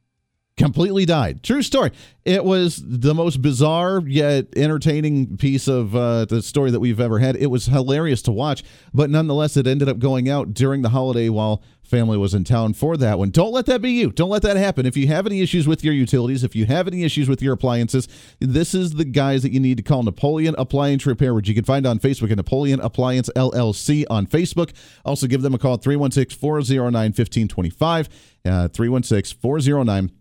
Completely died. True story. It was the most bizarre yet entertaining piece of uh, the story that we've ever had. It was hilarious to watch, but nonetheless, it ended up going out during the holiday while family was in town for that one. Don't let that be you. Don't let that happen. If you have any issues with your utilities, if you have any issues with your appliances, this is the guys that you need to call Napoleon Appliance Repair, which you can find on Facebook at Napoleon Appliance LLC on Facebook. Also, give them a call at 316 409 1525. Uh, 316 409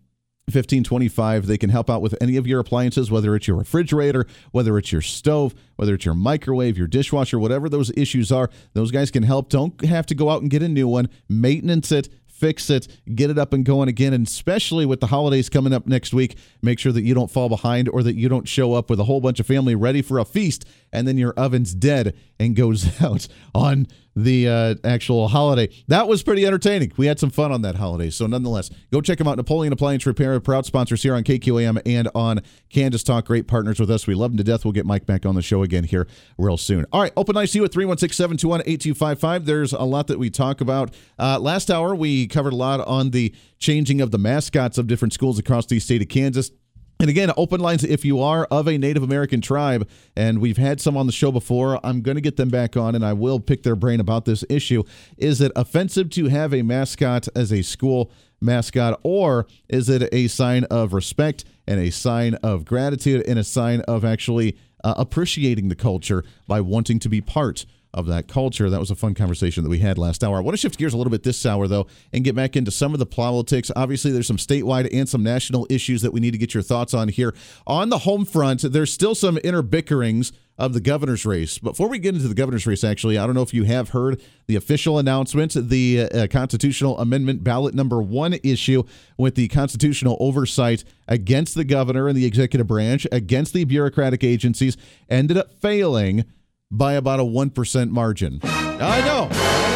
1525 they can help out with any of your appliances whether it's your refrigerator whether it's your stove whether it's your microwave your dishwasher whatever those issues are those guys can help don't have to go out and get a new one maintenance it fix it, get it up and going again. And especially with the holidays coming up next week, make sure that you don't fall behind or that you don't show up with a whole bunch of family ready for a feast and then your oven's dead and goes out on the uh, actual holiday. That was pretty entertaining. We had some fun on that holiday. So, nonetheless, go check them out. Napoleon Appliance Repair, proud sponsors here on KQAM and on Kansas Talk. Great partners with us. We love them to death. We'll get Mike back on the show again here real soon. All right, open you at 316 721 8255. There's a lot that we talk about. Uh, last hour, we covered a lot on the changing of the mascots of different schools across the state of Kansas. And again, open lines if you are of a Native American tribe, and we've had some on the show before. I'm going to get them back on, and I will pick their brain about this issue. Is it offensive to have a mascot as a school mascot, or is it a sign of respect and a sign of gratitude and a sign of actually uh, appreciating the culture by wanting to be part of that culture. That was a fun conversation that we had last hour. I want to shift gears a little bit this hour, though, and get back into some of the politics. Obviously, there's some statewide and some national issues that we need to get your thoughts on here. On the home front, there's still some inner bickerings of the governor's race. Before we get into the governor's race, actually, I don't know if you have heard the official announcement, the uh, constitutional amendment ballot number one issue with the constitutional oversight against the governor and the executive branch, against the bureaucratic agencies, ended up failing by about a 1% margin. I know. I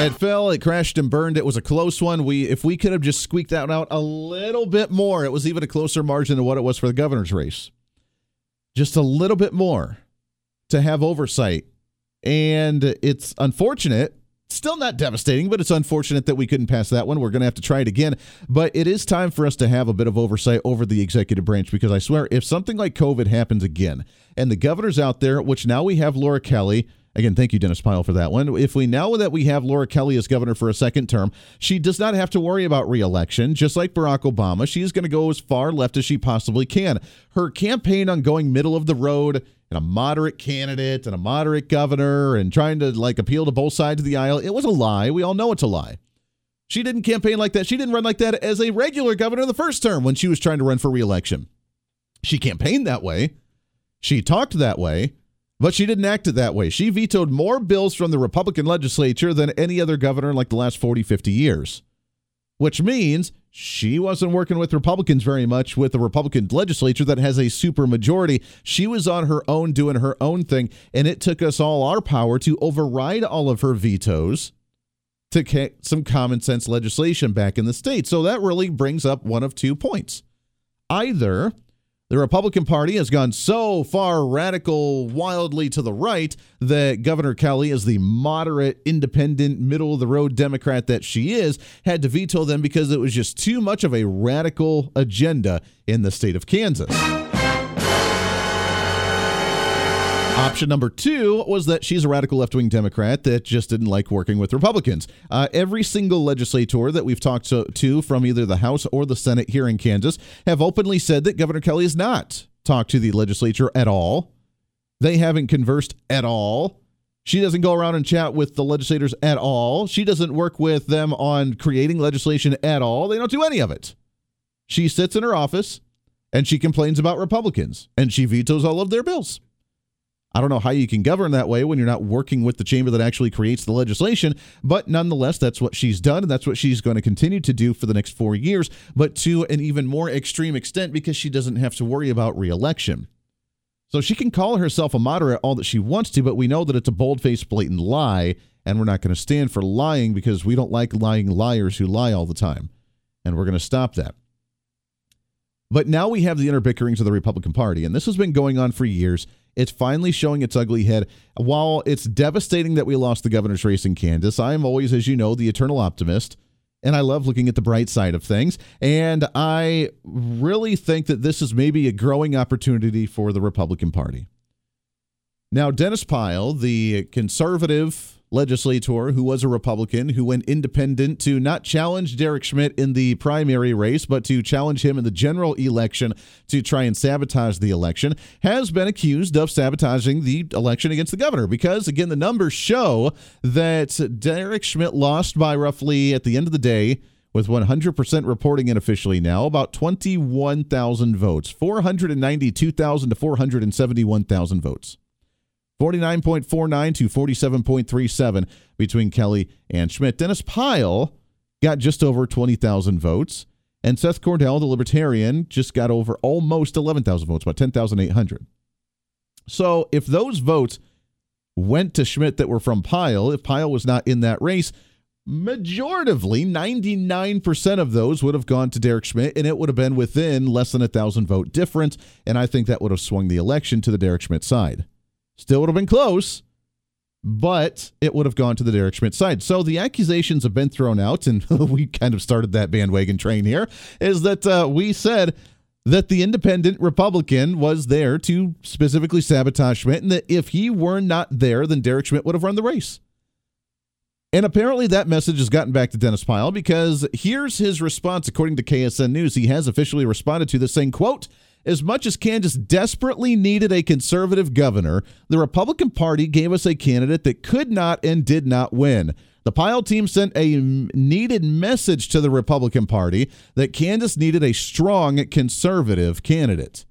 know. It fell, it crashed and burned. It was a close one. We if we could have just squeaked that out a little bit more, it was even a closer margin than what it was for the governor's race. Just a little bit more to have oversight. And it's unfortunate Still not devastating, but it's unfortunate that we couldn't pass that one. We're going to have to try it again. But it is time for us to have a bit of oversight over the executive branch because I swear, if something like COVID happens again and the governor's out there, which now we have Laura Kelly, Again, thank you, Dennis Pyle, for that one. If we now that we have Laura Kelly as governor for a second term, she does not have to worry about reelection. Just like Barack Obama, she's going to go as far left as she possibly can. Her campaign on going middle of the road and a moderate candidate and a moderate governor and trying to like appeal to both sides of the aisle. It was a lie. We all know it's a lie. She didn't campaign like that. She didn't run like that as a regular governor the first term when she was trying to run for reelection. She campaigned that way. She talked that way, but she didn't act it that way. She vetoed more bills from the Republican legislature than any other governor in like the last 40, 50 years, which means she wasn't working with Republicans very much with the Republican legislature that has a super majority. She was on her own doing her own thing, and it took us all our power to override all of her vetoes to get some common sense legislation back in the state. So that really brings up one of two points. Either the Republican Party has gone so far radical, wildly to the right, that Governor Kelly, as the moderate, independent, middle of the road Democrat that she is, had to veto them because it was just too much of a radical agenda in the state of Kansas. Option number two was that she's a radical left wing Democrat that just didn't like working with Republicans. Uh, every single legislator that we've talked to, to, from either the House or the Senate here in Kansas have openly said that Governor Kelly has not talked to the legislature at all. They haven't conversed at all. She doesn't go around and chat with the legislators at all. She doesn't work with them on creating legislation at all. They don't do any of it. She sits in her office and she complains about Republicans and she vetoes all of their bills. I don't know how you can govern that way when you're not working with the chamber that actually creates the legislation, but nonetheless, that's what she's done, and that's what she's going to continue to do for the next four years, but to an even more extreme extent because she doesn't have to worry about reelection. So she can call herself a moderate all that she wants to, but we know that it's a bold faced, blatant lie, and we're not going to stand for lying because we don't like lying liars who lie all the time. And we're going to stop that. But now we have the inner bickerings of the Republican Party, and this has been going on for years. It's finally showing its ugly head. While it's devastating that we lost the governor's race in Kansas, I am always, as you know, the eternal optimist. and I love looking at the bright side of things. And I really think that this is maybe a growing opportunity for the Republican Party. Now, Dennis Pyle, the conservative legislator who was a Republican who went independent to not challenge Derek Schmidt in the primary race, but to challenge him in the general election to try and sabotage the election, has been accused of sabotaging the election against the governor because, again, the numbers show that Derek Schmidt lost by roughly, at the end of the day, with 100% reporting unofficially now, about 21,000 votes, 492,000 to 471,000 votes. 49.49 to 47.37 between Kelly and Schmidt. Dennis Pyle got just over 20,000 votes, and Seth Cordell, the Libertarian, just got over almost 11,000 votes, about 10,800. So if those votes went to Schmidt that were from Pyle, if Pyle was not in that race, majoritively, 99% of those would have gone to Derek Schmidt, and it would have been within less than a thousand vote difference. And I think that would have swung the election to the Derek Schmidt side. Still would have been close, but it would have gone to the Derek Schmidt side. So the accusations have been thrown out, and we kind of started that bandwagon train here. Is that uh, we said that the independent Republican was there to specifically sabotage Schmidt, and that if he were not there, then Derek Schmidt would have run the race. And apparently that message has gotten back to Dennis Pyle because here's his response according to KSN News. He has officially responded to this saying, quote, as much as Kansas desperately needed a conservative governor, the Republican Party gave us a candidate that could not and did not win. The Pyle team sent a needed message to the Republican Party that Kansas needed a strong conservative candidate.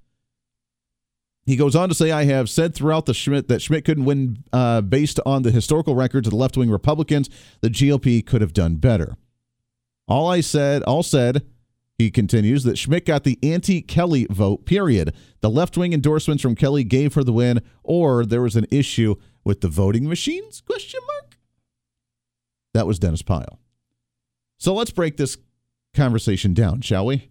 He goes on to say, I have said throughout the Schmidt that Schmidt couldn't win uh, based on the historical records of the left wing Republicans. The GOP could have done better. All I said, all said, he continues that Schmidt got the anti Kelly vote, period. The left wing endorsements from Kelly gave her the win, or there was an issue with the voting machines? Question mark. That was Dennis Pyle. So let's break this conversation down, shall we?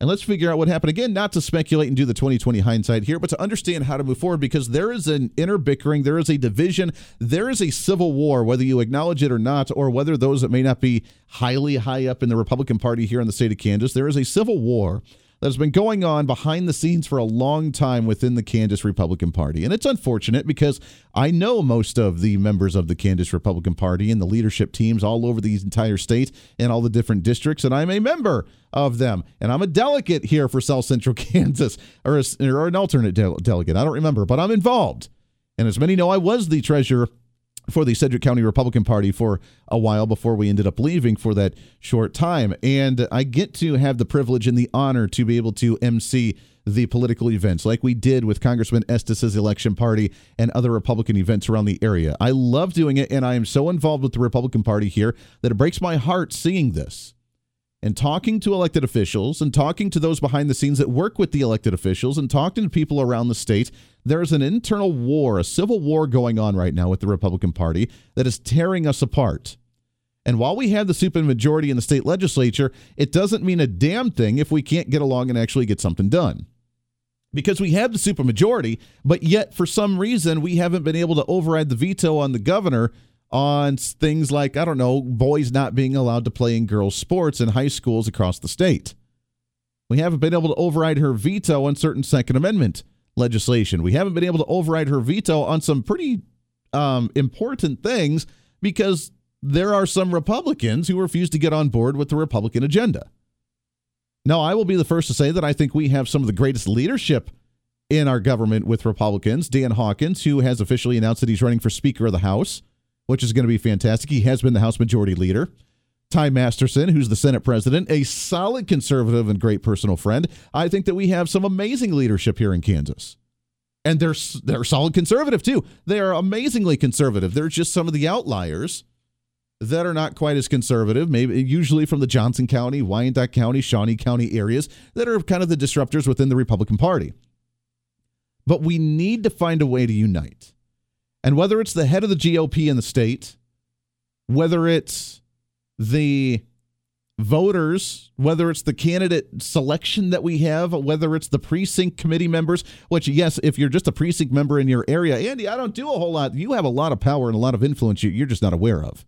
And let's figure out what happened. Again, not to speculate and do the 2020 hindsight here, but to understand how to move forward because there is an inner bickering, there is a division, there is a civil war, whether you acknowledge it or not, or whether those that may not be highly high up in the Republican Party here in the state of Kansas, there is a civil war that has been going on behind the scenes for a long time within the Kansas Republican Party. And it's unfortunate because I know most of the members of the Kansas Republican Party and the leadership teams all over the entire state and all the different districts, and I'm a member of them. And I'm a delegate here for South Central Kansas, or, a, or an alternate de- delegate. I don't remember, but I'm involved. And as many know, I was the treasurer for the Sedgwick County Republican Party for a while before we ended up leaving for that short time. And I get to have the privilege and the honor to be able to MC the political events like we did with Congressman Estes's election party and other Republican events around the area. I love doing it, and I am so involved with the Republican Party here that it breaks my heart seeing this and talking to elected officials and talking to those behind the scenes that work with the elected officials and talking to people around the state, there's an internal war, a civil war going on right now with the Republican Party that is tearing us apart. And while we have the supermajority in the state legislature, it doesn't mean a damn thing if we can't get along and actually get something done. Because we have the supermajority, but yet for some reason we haven't been able to override the veto on the governor on things like, I don't know, boys not being allowed to play in girls' sports in high schools across the state. We haven't been able to override her veto on certain Second Amendment legislation. We haven't been able to override her veto on some pretty um, important things because there are some Republicans who refuse to get on board with the Republican agenda. Now, I will be the first to say that I think we have some of the greatest leadership in our government with Republicans. Dan Hawkins, who has officially announced that he's running for Speaker of the House which is going to be fantastic. He has been the House Majority Leader. Ty Masterson, who's the Senate President, a solid conservative and great personal friend. I think that we have some amazing leadership here in Kansas. And they're they're solid conservative too. They are amazingly conservative. They're just some of the outliers that are not quite as conservative, maybe usually from the Johnson County, Wyandotte County, Shawnee County areas that are kind of the disruptors within the Republican Party. But we need to find a way to unite. And whether it's the head of the GOP in the state, whether it's the voters, whether it's the candidate selection that we have, whether it's the precinct committee members, which, yes, if you're just a precinct member in your area, Andy, I don't do a whole lot. You have a lot of power and a lot of influence you're just not aware of.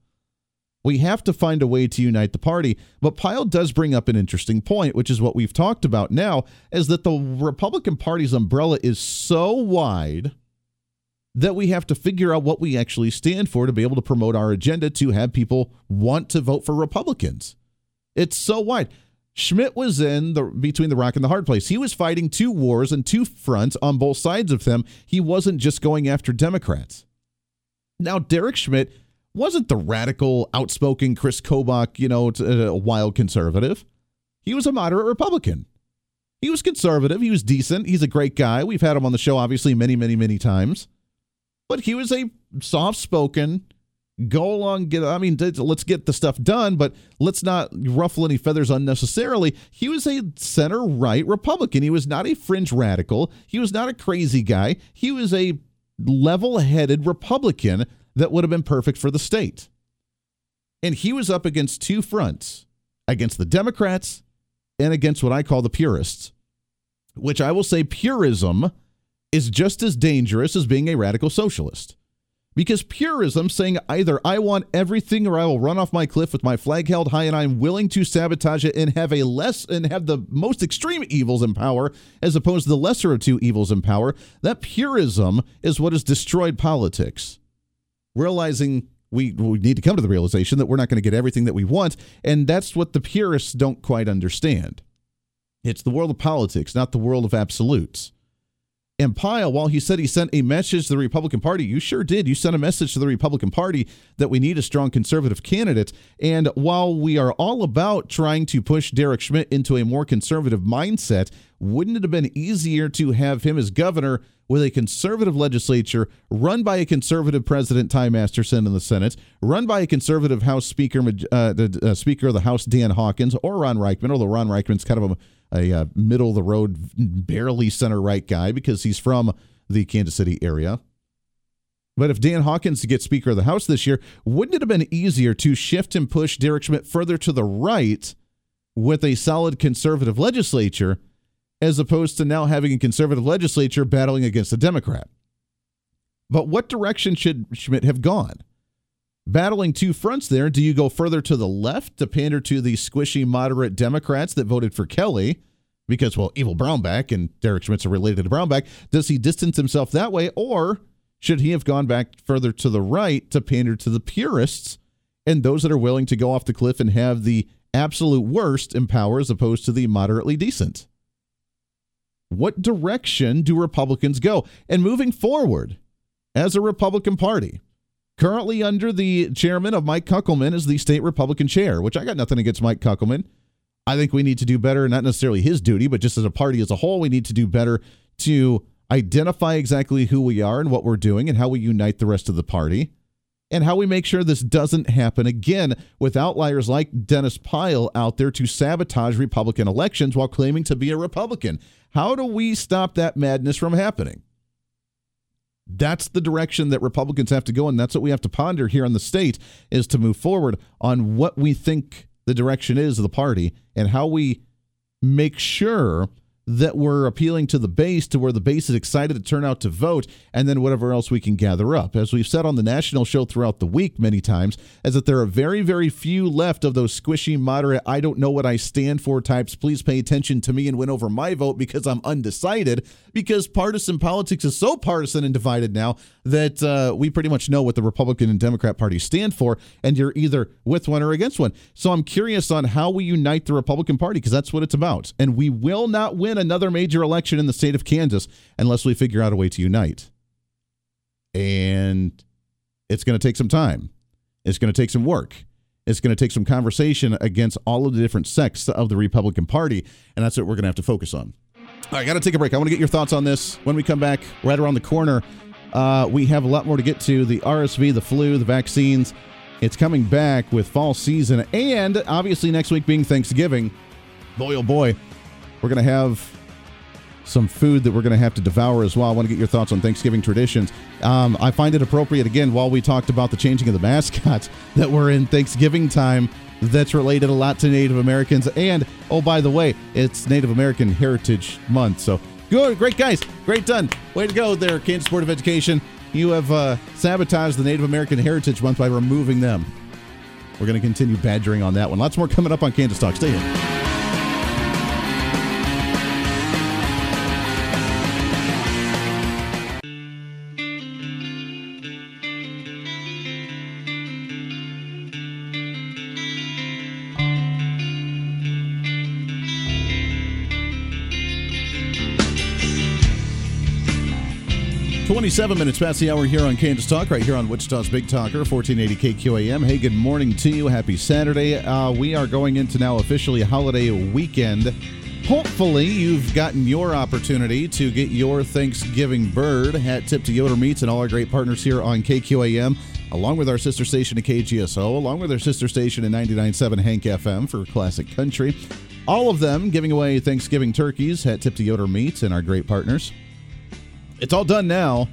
We have to find a way to unite the party. But Pyle does bring up an interesting point, which is what we've talked about now, is that the Republican Party's umbrella is so wide that we have to figure out what we actually stand for to be able to promote our agenda to have people want to vote for Republicans. It's so wide. Schmidt was in the between the rock and the hard place. He was fighting two wars and two fronts on both sides of them. He wasn't just going after Democrats. Now, Derek Schmidt wasn't the radical, outspoken Chris Kobach, you know, a uh, wild conservative. He was a moderate Republican. He was conservative. He was decent. He's a great guy. We've had him on the show, obviously, many, many, many times. But he was a soft spoken, go along, get, I mean, let's get the stuff done, but let's not ruffle any feathers unnecessarily. He was a center right Republican. He was not a fringe radical. He was not a crazy guy. He was a level headed Republican that would have been perfect for the state. And he was up against two fronts against the Democrats and against what I call the purists, which I will say purism is just as dangerous as being a radical socialist. Because purism, saying either I want everything or I will run off my cliff with my flag held high and I'm willing to sabotage it and have a less and have the most extreme evils in power as opposed to the lesser of two evils in power, that purism is what has destroyed politics realizing we, we need to come to the realization that we're not going to get everything that we want. And that's what the purists don't quite understand. It's the world of politics, not the world of absolutes. And Pyle, while he said he sent a message to the Republican Party, you sure did. You sent a message to the Republican Party that we need a strong conservative candidate. And while we are all about trying to push Derek Schmidt into a more conservative mindset, wouldn't it have been easier to have him as governor with a conservative legislature run by a conservative president, Ty Masterson, in the Senate, run by a conservative House Speaker, uh, the uh, Speaker of the House, Dan Hawkins, or Ron Ryckman, although Ron Ryckman's kind of a a uh, middle of the road, barely center right guy because he's from the Kansas City area. But if Dan Hawkins gets Speaker of the House this year, wouldn't it have been easier to shift and push Derek Schmidt further to the right with a solid conservative legislature as opposed to now having a conservative legislature battling against a Democrat? But what direction should Schmidt have gone? battling two fronts there. Do you go further to the left to pander to the squishy moderate Democrats that voted for Kelly? Because, well, evil Brownback and Derek Schmidt's are related to Brownback. Does he distance himself that way? Or should he have gone back further to the right to pander to the purists and those that are willing to go off the cliff and have the absolute worst in power as opposed to the moderately decent? What direction do Republicans go? And moving forward, as a Republican Party, currently under the chairman of Mike Kuckelman as the state Republican chair, which I got nothing against Mike Kuckelman. I think we need to do better, not necessarily his duty, but just as a party as a whole, we need to do better to identify exactly who we are and what we're doing and how we unite the rest of the party and how we make sure this doesn't happen again with outliers like Dennis Pyle out there to sabotage Republican elections while claiming to be a Republican. How do we stop that madness from happening? that's the direction that Republicans have to go, and that's what we have to ponder here in the state is to move forward on what we think the direction is of the party and how we make sure that we're appealing to the base to where the base is excited to turn out to vote and then whatever else we can gather up. As we've said on the national show throughout the week many times is that there are very very few left of those squishy moderate i don't know what i stand for types please pay attention to me and win over my vote because i'm undecided because partisan politics is so partisan and divided now that uh, we pretty much know what the republican and democrat parties stand for and you're either with one or against one. So i'm curious on how we unite the republican party because that's what it's about. And we will not win win another major election in the state of Kansas unless we figure out a way to unite. And it's going to take some time. It's going to take some work. It's going to take some conversation against all of the different sects of the Republican Party. And that's what we're going to have to focus on. All right, got to take a break. I want to get your thoughts on this. When we come back, right around the corner, uh, we have a lot more to get to the RSV, the flu, the vaccines. It's coming back with fall season. And obviously, next week being Thanksgiving, boy, oh boy, we're going to have some food that we're going to have to devour as well. I want to get your thoughts on Thanksgiving traditions. Um, I find it appropriate, again, while we talked about the changing of the mascots, that we're in Thanksgiving time that's related a lot to Native Americans. And, oh, by the way, it's Native American Heritage Month. So, good, great guys. Great done. Way to go there, Kansas Board of Education. You have uh, sabotaged the Native American Heritage Month by removing them. We're going to continue badgering on that one. Lots more coming up on Kansas Talk. Stay here. 27 minutes past the hour here on Kansas Talk, right here on Wichita's Big Talker, 1480 KQAM. Hey, good morning to you. Happy Saturday. Uh, we are going into now officially a holiday weekend. Hopefully, you've gotten your opportunity to get your Thanksgiving bird. Hat tip to Yoder Meats and all our great partners here on KQAM, along with our sister station at KGSO, along with our sister station at 99.7 Hank FM for classic country. All of them giving away Thanksgiving turkeys. Hat tip to Yoder Meats and our great partners it's all done now,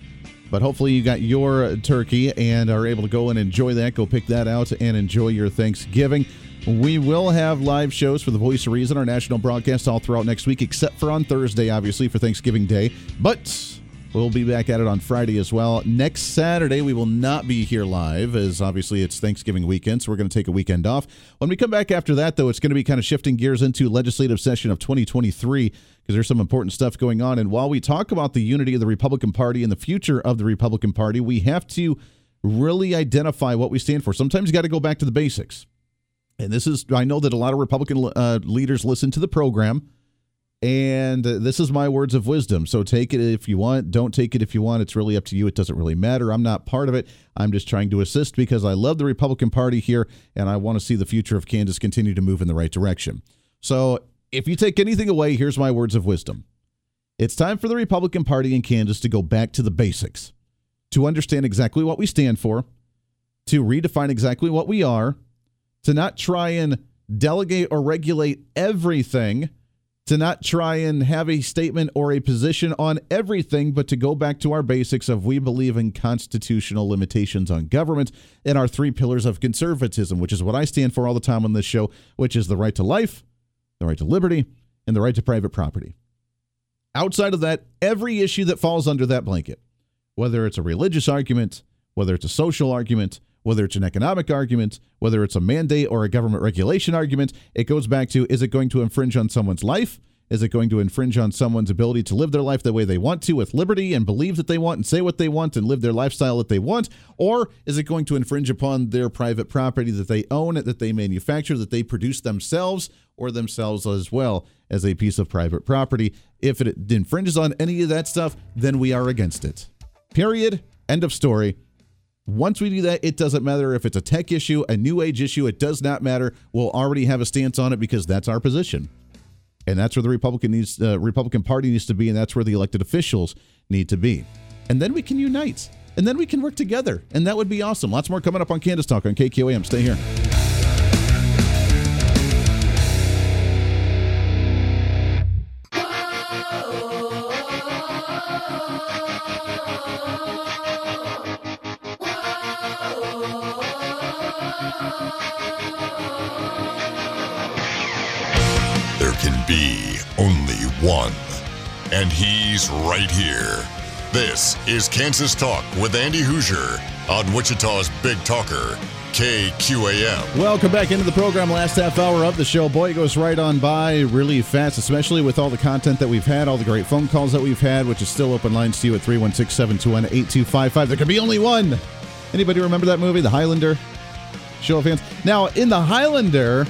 but hopefully you got your turkey and are able to go and enjoy that. Go pick that out and enjoy your Thanksgiving. We will have live shows for the Voice of Reason, our national broadcast, all throughout next week, except for on Thursday, obviously, for Thanksgiving Day. But We'll be back at it on Friday as well. Next Saturday, we will not be here live, as obviously it's Thanksgiving weekend, so we're going to take a weekend off. When we come back after that, though, it's going to be kind of shifting gears into legislative session of 2023 because there's some important stuff going on. And while we talk about the unity of the Republican Party and the future of the Republican Party, we have to really identify what we stand for. Sometimes you got to go back to the basics. And this is, I know that a lot of Republican uh, leaders listen to the program and this is my words of wisdom. So take it if you want, don't take it if you want. It's really up to you. It doesn't really matter. I'm not part of it. I'm just trying to assist because I love the Republican Party here and I want to see the future of Kansas continue to move in the right direction. So if you take anything away, here's my words of wisdom. It's time for the Republican Party in Kansas to go back to the basics, to understand exactly what we stand for, to redefine exactly what we are, to not try and delegate or regulate everything to not try and have a statement or a position on everything, but to go back to our basics of we believe in constitutional limitations on government and our three pillars of conservatism, which is what I stand for all the time on this show, which is the right to life, the right to liberty, and the right to private property. Outside of that, every issue that falls under that blanket, whether it's a religious argument, whether it's a social argument, whether it's an economic argument, whether it's a mandate or a government regulation argument, it goes back to is it going to infringe on someone's life? Is it going to infringe on someone's ability to live their life the way they want to with liberty and believe that they want and say what they want and live their lifestyle that they want? Or is it going to infringe upon their private property that they own, that they manufacture, that they produce themselves or themselves as well as a piece of private property? If it infringes on any of that stuff, then we are against it. Period. End of story. Once we do that, it doesn't matter if it's a tech issue, a new age issue, it does not matter. We'll already have a stance on it because that's our position. And that's where the Republican needs uh, Republican Party needs to be and that's where the elected officials need to be. And then we can unite. And then we can work together. And that would be awesome. Lots more coming up on Kansas Talk on KQAM. Stay here. One. And he's right here. This is Kansas Talk with Andy Hooser on Wichita's Big Talker, KQAM. Welcome back into the program. Last half hour of the show. Boy, it goes right on by really fast, especially with all the content that we've had, all the great phone calls that we've had, which is still open lines to you at 316 721 8255. There could be only one. Anybody remember that movie, The Highlander? Show of hands. Now, in The Highlander,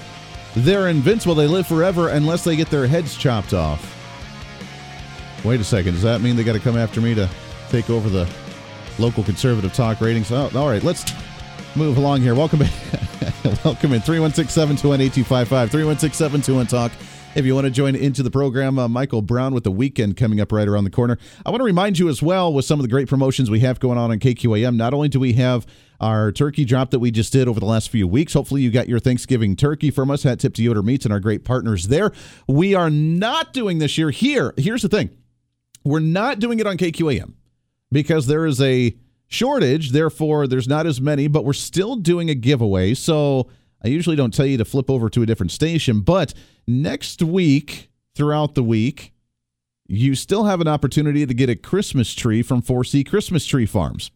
they're invincible. They live forever unless they get their heads chopped off. Wait a second. Does that mean they got to come after me to take over the local conservative talk ratings? Oh, all right. Let's move along here. Welcome in. Welcome in. 316 721 8255. 316 721 Talk. If you want to join into the program, uh, Michael Brown with the weekend coming up right around the corner. I want to remind you as well with some of the great promotions we have going on on KQAM. Not only do we have our turkey drop that we just did over the last few weeks. Hopefully, you got your Thanksgiving turkey from us. Hat tip to Yoder Meats and our great partners there. We are not doing this year here. Here's the thing we're not doing it on KQAM because there is a shortage. Therefore, there's not as many, but we're still doing a giveaway. So I usually don't tell you to flip over to a different station, but next week, throughout the week, you still have an opportunity to get a Christmas tree from 4C Christmas Tree Farms.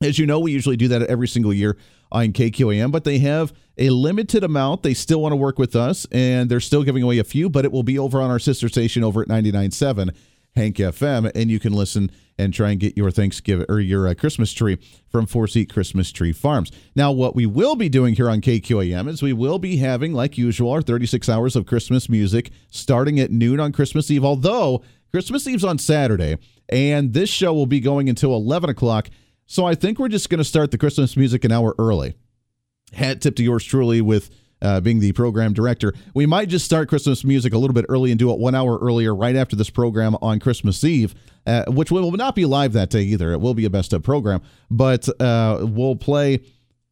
As you know, we usually do that every single year on KQAM, but they have a limited amount. They still want to work with us, and they're still giving away a few, but it will be over on our sister station over at 99.7 Hank FM, and you can listen and try and get your Thanksgiving or your uh, Christmas tree from 4C Christmas Tree Farms. Now, what we will be doing here on KQAM is we will be having, like usual, our 36 hours of Christmas music starting at noon on Christmas Eve, although Christmas Eve's on Saturday, and this show will be going until 11 o'clock. So I think we're just going to start the Christmas music an hour early. Hat tip to yours truly with uh, being the program director. We might just start Christmas music a little bit early and do it one hour earlier, right after this program on Christmas Eve, uh, which will not be live that day either. It will be a best of program, but uh, we'll play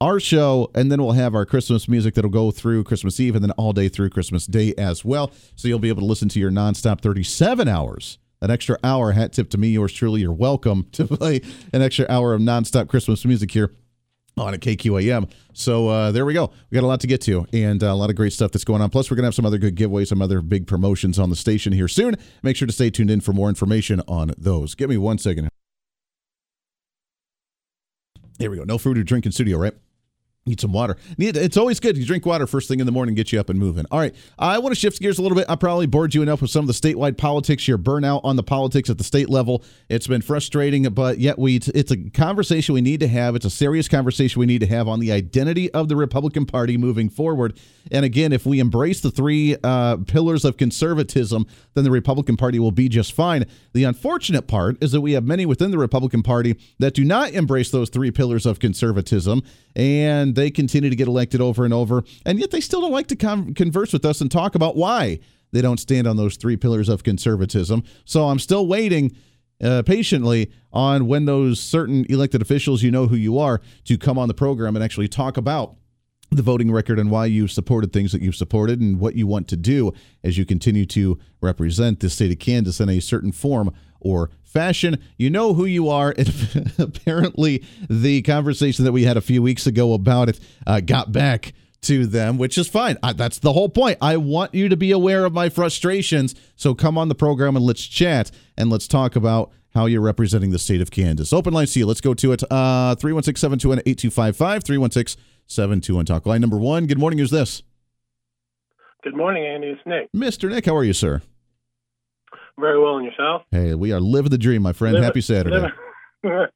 our show and then we'll have our Christmas music that'll go through Christmas Eve and then all day through Christmas Day as well. So you'll be able to listen to your nonstop 37 hours. An extra hour, hat tip to me, yours truly. You're welcome to play an extra hour of nonstop Christmas music here on at KQAM. So uh, there we go. We got a lot to get to and uh, a lot of great stuff that's going on. Plus, we're going to have some other good giveaways, some other big promotions on the station here soon. Make sure to stay tuned in for more information on those. Give me one second. There we go. No food or drink in studio, right? Need some water. It's always good to drink water first thing in the morning, get you up and moving. All right, I want to shift gears a little bit. I probably bored you enough with some of the statewide politics. You're burnout on the politics at the state level. It's been frustrating, but yet we it's a conversation we need to have. It's a serious conversation we need to have on the identity of the Republican Party moving forward. And again, if we embrace the three uh, pillars of conservatism, then the Republican Party will be just fine. The unfortunate part is that we have many within the Republican Party that do not embrace those three pillars of conservatism, and they continue to get elected over and over, and yet they still don't like to con- converse with us and talk about why they don't stand on those three pillars of conservatism. So I'm still waiting. Uh, patiently on when those certain elected officials, you know who you are, to come on the program and actually talk about the voting record and why you've supported things that you've supported and what you want to do as you continue to represent the state of Kansas in a certain form or fashion. You know who you are. And apparently, the conversation that we had a few weeks ago about it uh, got back to them, which is fine. I, that's the whole point. I want you to be aware of my frustrations. So come on the program and let's chat and let's talk about how you're representing the state of Kansas. Open line you. Let's go to it. Uh, 316 721 8255 316 721 Talk. Line number one. Good morning. Who's this? Good morning, Andy. It's Nick. Mr. Nick, how are you, sir? Very well, and yourself? Hey, we are living the dream, my friend. Live, Happy Saturday.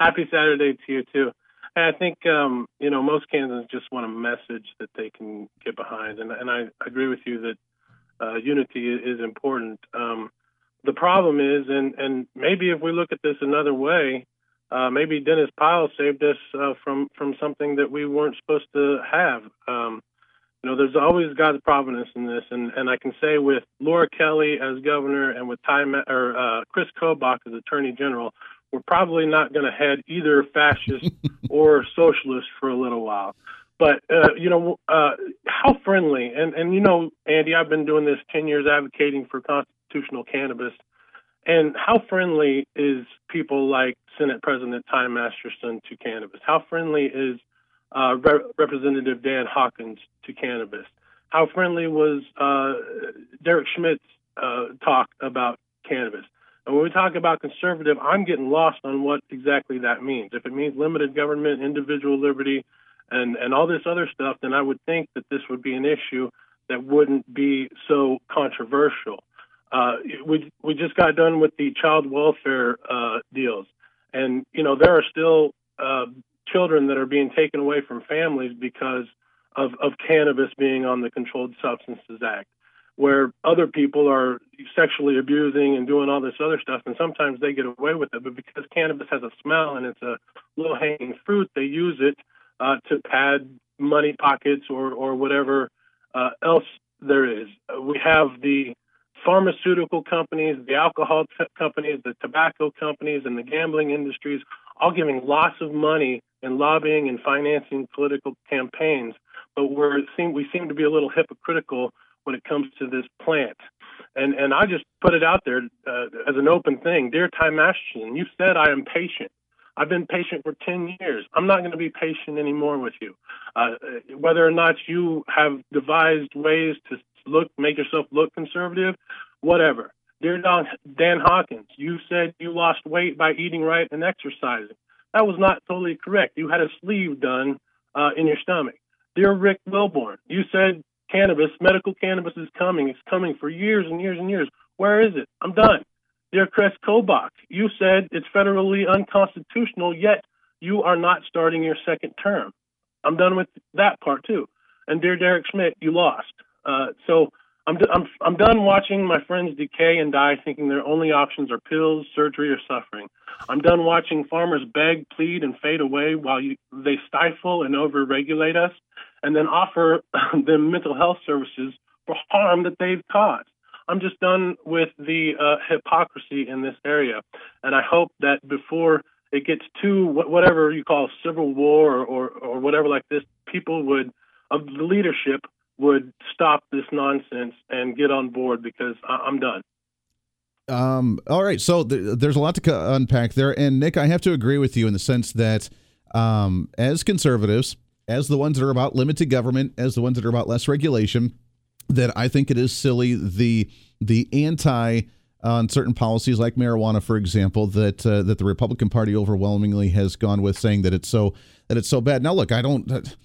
Happy Saturday to you, too. And I think, um, you know, most Kansans just want a message that they can get behind. And, and I agree with you that uh, unity is important. Um, the problem is, and, and maybe if we look at this another way, uh, maybe Dennis Pyle saved us uh, from from something that we weren't supposed to have. Um, you know, there's always God's providence in this, and and I can say with Laura Kelly as governor and with Ty or uh, Chris Kobach as attorney general, we're probably not going to head either fascist or socialist for a little while. But uh, you know, uh, how friendly and and you know, Andy, I've been doing this ten years advocating for constitutional cannabis, and how friendly is people like Senate President Ty Masterson to cannabis? How friendly is uh, Re- Representative Dan Hawkins to cannabis? How friendly was uh, Derek Schmidt's uh, talk about cannabis? And when we talk about conservative, I'm getting lost on what exactly that means. If it means limited government, individual liberty, and, and all this other stuff, then I would think that this would be an issue that wouldn't be so controversial. Uh, we we just got done with the child welfare uh, deals, and you know there are still uh, children that are being taken away from families because of, of cannabis being on the Controlled Substances Act, where other people are sexually abusing and doing all this other stuff, and sometimes they get away with it. But because cannabis has a smell and it's a low hanging fruit, they use it uh, to pad money pockets or or whatever uh, else there is. We have the pharmaceutical companies, the alcohol t- companies, the tobacco companies, and the gambling industries all giving lots of money and lobbying and financing political campaigns. But we're seem we seem to be a little hypocritical when it comes to this plant. And and I just put it out there uh, as an open thing, dear Ty Masterson. You said I am patient. I've been patient for 10 years. I'm not going to be patient anymore with you. Uh, whether or not you have devised ways to look, make yourself look conservative, whatever. Dear Dan Hawkins, you said you lost weight by eating right and exercising. That was not totally correct. You had a sleeve done uh, in your stomach. Dear Rick Wilborn, you said cannabis, medical cannabis is coming. It's coming for years and years and years. Where is it? I'm done. Dear Chris Kobach, you said it's federally unconstitutional, yet you are not starting your second term. I'm done with that part too. And dear Derek Schmidt, you lost. Uh, so I'm, I'm I'm done watching my friends decay and die, thinking their only options are pills, surgery, or suffering. I'm done watching farmers beg, plead, and fade away while you, they stifle and overregulate us, and then offer them mental health services for harm that they've caused. I'm just done with the uh, hypocrisy in this area, and I hope that before it gets to whatever you call civil war or, or, or whatever like this, people would of the leadership would stop this nonsense and get on board because I- am done. Um, all right, so th- there's a lot to unpack there, and Nick, I have to agree with you in the sense that um, as conservatives, as the ones that are about limited government, as the ones that are about less regulation, that I think it is silly the the anti on certain policies like marijuana, for example, that uh, that the Republican Party overwhelmingly has gone with, saying that it's so that it's so bad. Now, look, I don't.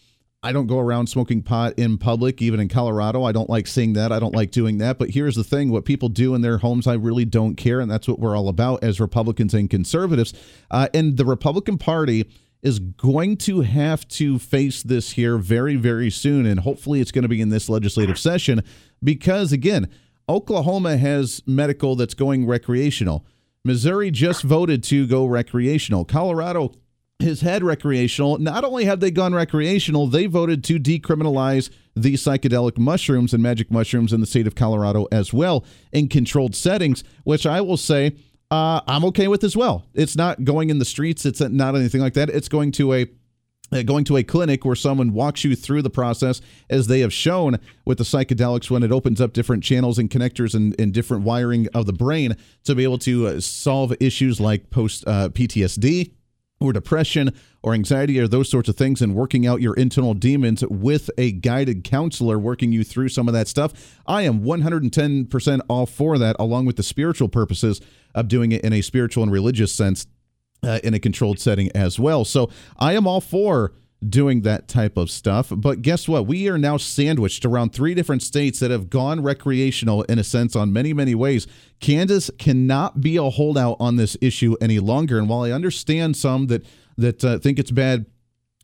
I don't go around smoking pot in public, even in Colorado. I don't like seeing that. I don't like doing that. But here's the thing what people do in their homes, I really don't care. And that's what we're all about as Republicans and conservatives. Uh, and the Republican Party is going to have to face this here very, very soon. And hopefully it's going to be in this legislative session because, again, Oklahoma has medical that's going recreational. Missouri just voted to go recreational. Colorado has had recreational. Not only have they gone recreational, they voted to decriminalize the psychedelic mushrooms and magic mushrooms in the state of Colorado as well in controlled settings, which I will say uh, I'm okay with as well. It's not going in the streets. It's not anything like that. It's going to a uh, going to a clinic where someone walks you through the process as they have shown with the psychedelics when it opens up different channels and connectors and, and different wiring of the brain to be able to uh, solve issues like post uh, PTSD or depression or anxiety or those sorts of things and working out your internal demons with a guided counselor working you through some of that stuff. I am 110% all for that, along with the spiritual purposes of doing it in a spiritual and religious sense uh, in a controlled setting as well. So I am all for doing that type of stuff. But guess what? We are now sandwiched around three different states that have gone recreational in a sense on many, many ways. Kansas cannot be a holdout on this issue any longer. And while I understand some that that uh, think it's bad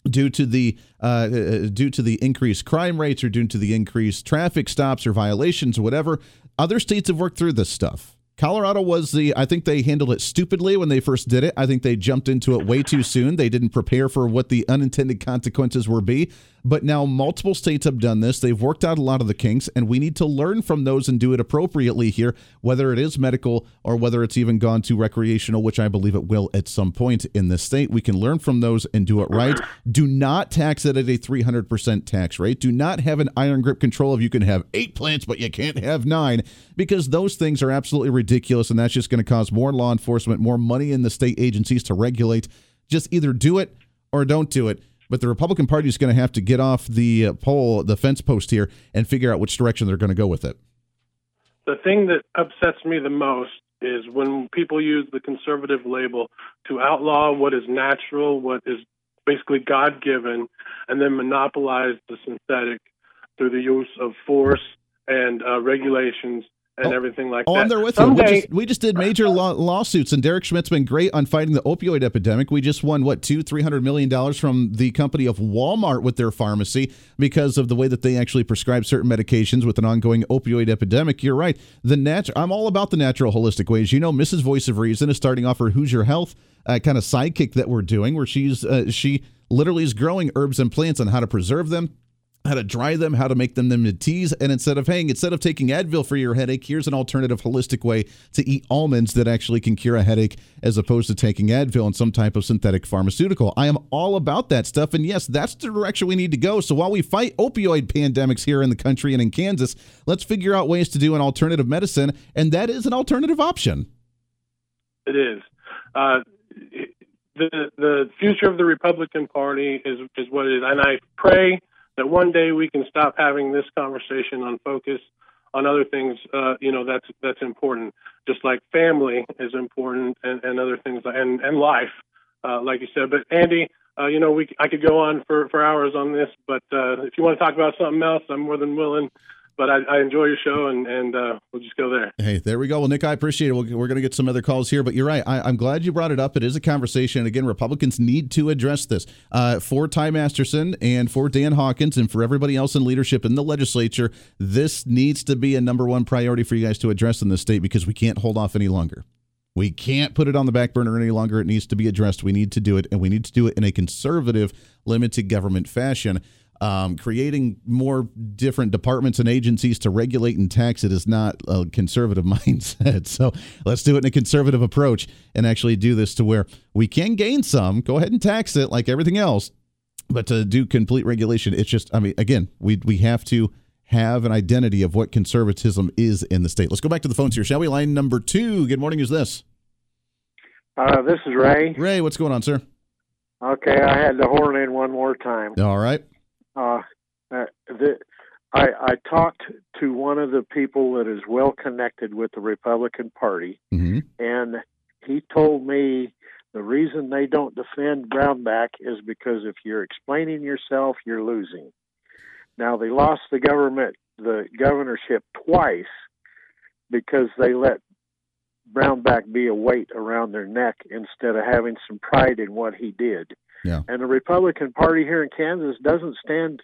due to the uh, uh due to the increased crime rates or due to the increased traffic stops or violations or whatever, other states have worked through this stuff. Colorado was the, I think they handled it stupidly when they first did it. I think they jumped into it way too soon. They didn't prepare for what the unintended consequences would be. But now multiple states have done this. They've worked out a lot of the kinks, and we need to learn from those and do it appropriately here, whether it is medical or whether it's even gone to recreational, which I believe it will at some point in this state. We can learn from those and do it right. Do not tax it at a 300% tax rate. Do not have an iron grip control of you can have eight plants, but you can't have nine, because those things are absolutely ridiculous, and that's just going to cause more law enforcement, more money in the state agencies to regulate. Just either do it or don't do it. But the Republican Party is going to have to get off the uh, pole, the fence post here, and figure out which direction they're going to go with it. The thing that upsets me the most is when people use the conservative label to outlaw what is natural, what is basically God given, and then monopolize the synthetic through the use of force and uh, regulations and oh, everything like oh, that. I'm there with Someday, you. We just, we just did major law, lawsuits, and Derek Schmidt's been great on fighting the opioid epidemic. We just won what two, three hundred million dollars from the company of Walmart with their pharmacy because of the way that they actually prescribe certain medications with an ongoing opioid epidemic. You're right. The nat- I'm all about the natural, holistic ways. You know, Mrs. Voice of Reason is starting off her Who's Your Health uh, kind of sidekick that we're doing, where she's uh, she literally is growing herbs and plants on how to preserve them how to dry them, how to make them into teas, and instead of hey, instead of taking Advil for your headache, here's an alternative holistic way to eat almonds that actually can cure a headache as opposed to taking Advil and some type of synthetic pharmaceutical. I am all about that stuff, and yes, that's the direction we need to go. So while we fight opioid pandemics here in the country and in Kansas, let's figure out ways to do an alternative medicine, and that is an alternative option. It is. Uh, the the future of the Republican Party is is what it is, and I pray that one day we can stop having this conversation on focus on other things. Uh, you know, that's that's important. Just like family is important, and, and other things, and and life. uh, like you said. But Andy, uh, you know, we I could go on for, for hours on this, but uh, if you want to talk about something else, I'm more than willing. But I, I enjoy your show, and and uh, we'll just go there. Hey, there we go. Well, Nick, I appreciate it. We're, we're going to get some other calls here, but you're right. I, am glad you brought it up. It is a conversation. Again, Republicans need to address this. Uh, for Ty Masterson and for Dan Hawkins and for everybody else in leadership in the legislature, this needs to be a number one priority for you guys to address in the state because we can't hold off any longer. We can't put it on the back burner any longer. It needs to be addressed. We need to do it, and we need to do it in a conservative, limited government fashion. Um, creating more different departments and agencies to regulate and tax it is not a conservative mindset. So let's do it in a conservative approach and actually do this to where we can gain some. Go ahead and tax it like everything else, but to do complete regulation, it's just. I mean, again, we we have to have an identity of what conservatism is in the state. Let's go back to the phones here, shall we? Line number two. Good morning. Is this? Uh, this is Ray. Ray, what's going on, sir? Okay, I had to horn in one more time. All right. Uh, uh, the, I, I talked to one of the people that is well connected with the Republican Party, mm-hmm. and he told me the reason they don't defend Brownback is because if you're explaining yourself, you're losing. Now they lost the government, the governorship twice because they let Brownback be a weight around their neck instead of having some pride in what he did. Yeah. And the Republican Party here in Kansas doesn't stand.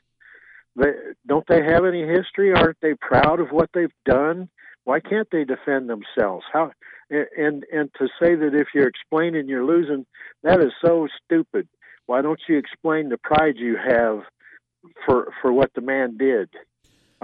They, don't they have any history? Aren't they proud of what they've done? Why can't they defend themselves? How and and to say that if you're explaining you're losing, that is so stupid. Why don't you explain the pride you have for for what the man did?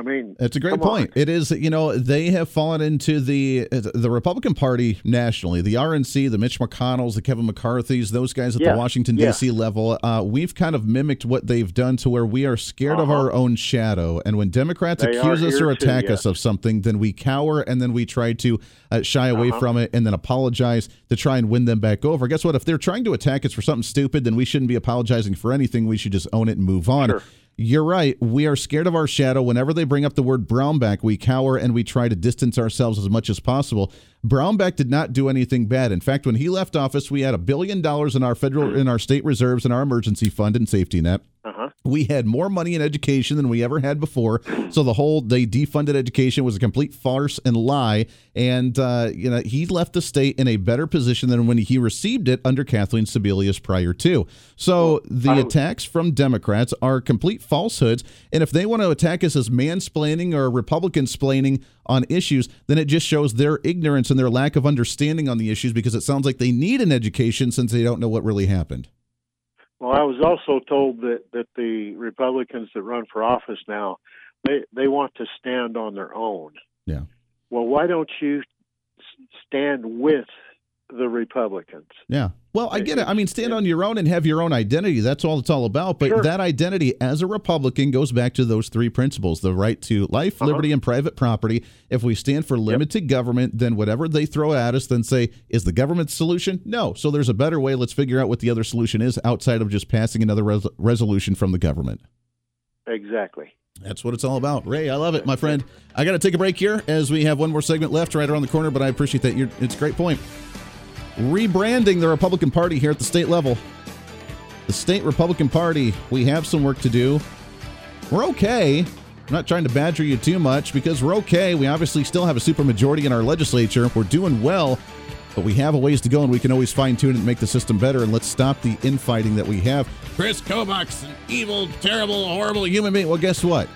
I mean, it's a great point. On. It is, you know, they have fallen into the the Republican Party nationally, the RNC, the Mitch McConnells, the Kevin McCarthy's, those guys at yeah. the Washington yeah. D.C. level. Uh, we've kind of mimicked what they've done to where we are scared uh-huh. of our own shadow, and when Democrats they accuse us or attack too, us of something, then we cower and then we try to uh, shy away uh-huh. from it and then apologize to try and win them back over. Guess what? If they're trying to attack us for something stupid, then we shouldn't be apologizing for anything. We should just own it and move on. Sure. You're right. We are scared of our shadow. Whenever they bring up the word Brownback, we cower and we try to distance ourselves as much as possible. Brownback did not do anything bad. In fact, when he left office, we had a billion dollars in our federal, in our state reserves, in our emergency fund and safety net. Uh-huh. We had more money in education than we ever had before. So the whole they defunded education was a complete farce and lie. And uh, you know he left the state in a better position than when he received it under Kathleen Sebelius prior to. So the attacks from Democrats are complete falsehoods. And if they want to attack us as mansplaining or Republican splaining on issues, then it just shows their ignorance and their lack of understanding on the issues because it sounds like they need an education since they don't know what really happened. Well, I was also told that that the Republicans that run for office now, they they want to stand on their own. Yeah. Well, why don't you stand with the Republicans? Yeah. Well, I get it. I mean, stand on your own and have your own identity. That's all it's all about. But sure. that identity as a Republican goes back to those three principles the right to life, uh-huh. liberty, and private property. If we stand for limited yep. government, then whatever they throw at us, then say, is the government solution? No. So there's a better way. Let's figure out what the other solution is outside of just passing another res- resolution from the government. Exactly. That's what it's all about. Ray, I love it, my friend. I got to take a break here as we have one more segment left right around the corner, but I appreciate that. You're, it's a great point rebranding the Republican Party here at the state level. The state Republican Party, we have some work to do. We're okay. I'm not trying to badger you too much because we're okay. We obviously still have a supermajority in our legislature. We're doing well, but we have a ways to go and we can always fine tune it and make the system better. And let's stop the infighting that we have. Chris Kobach's an evil, terrible, horrible human being. Well, guess what?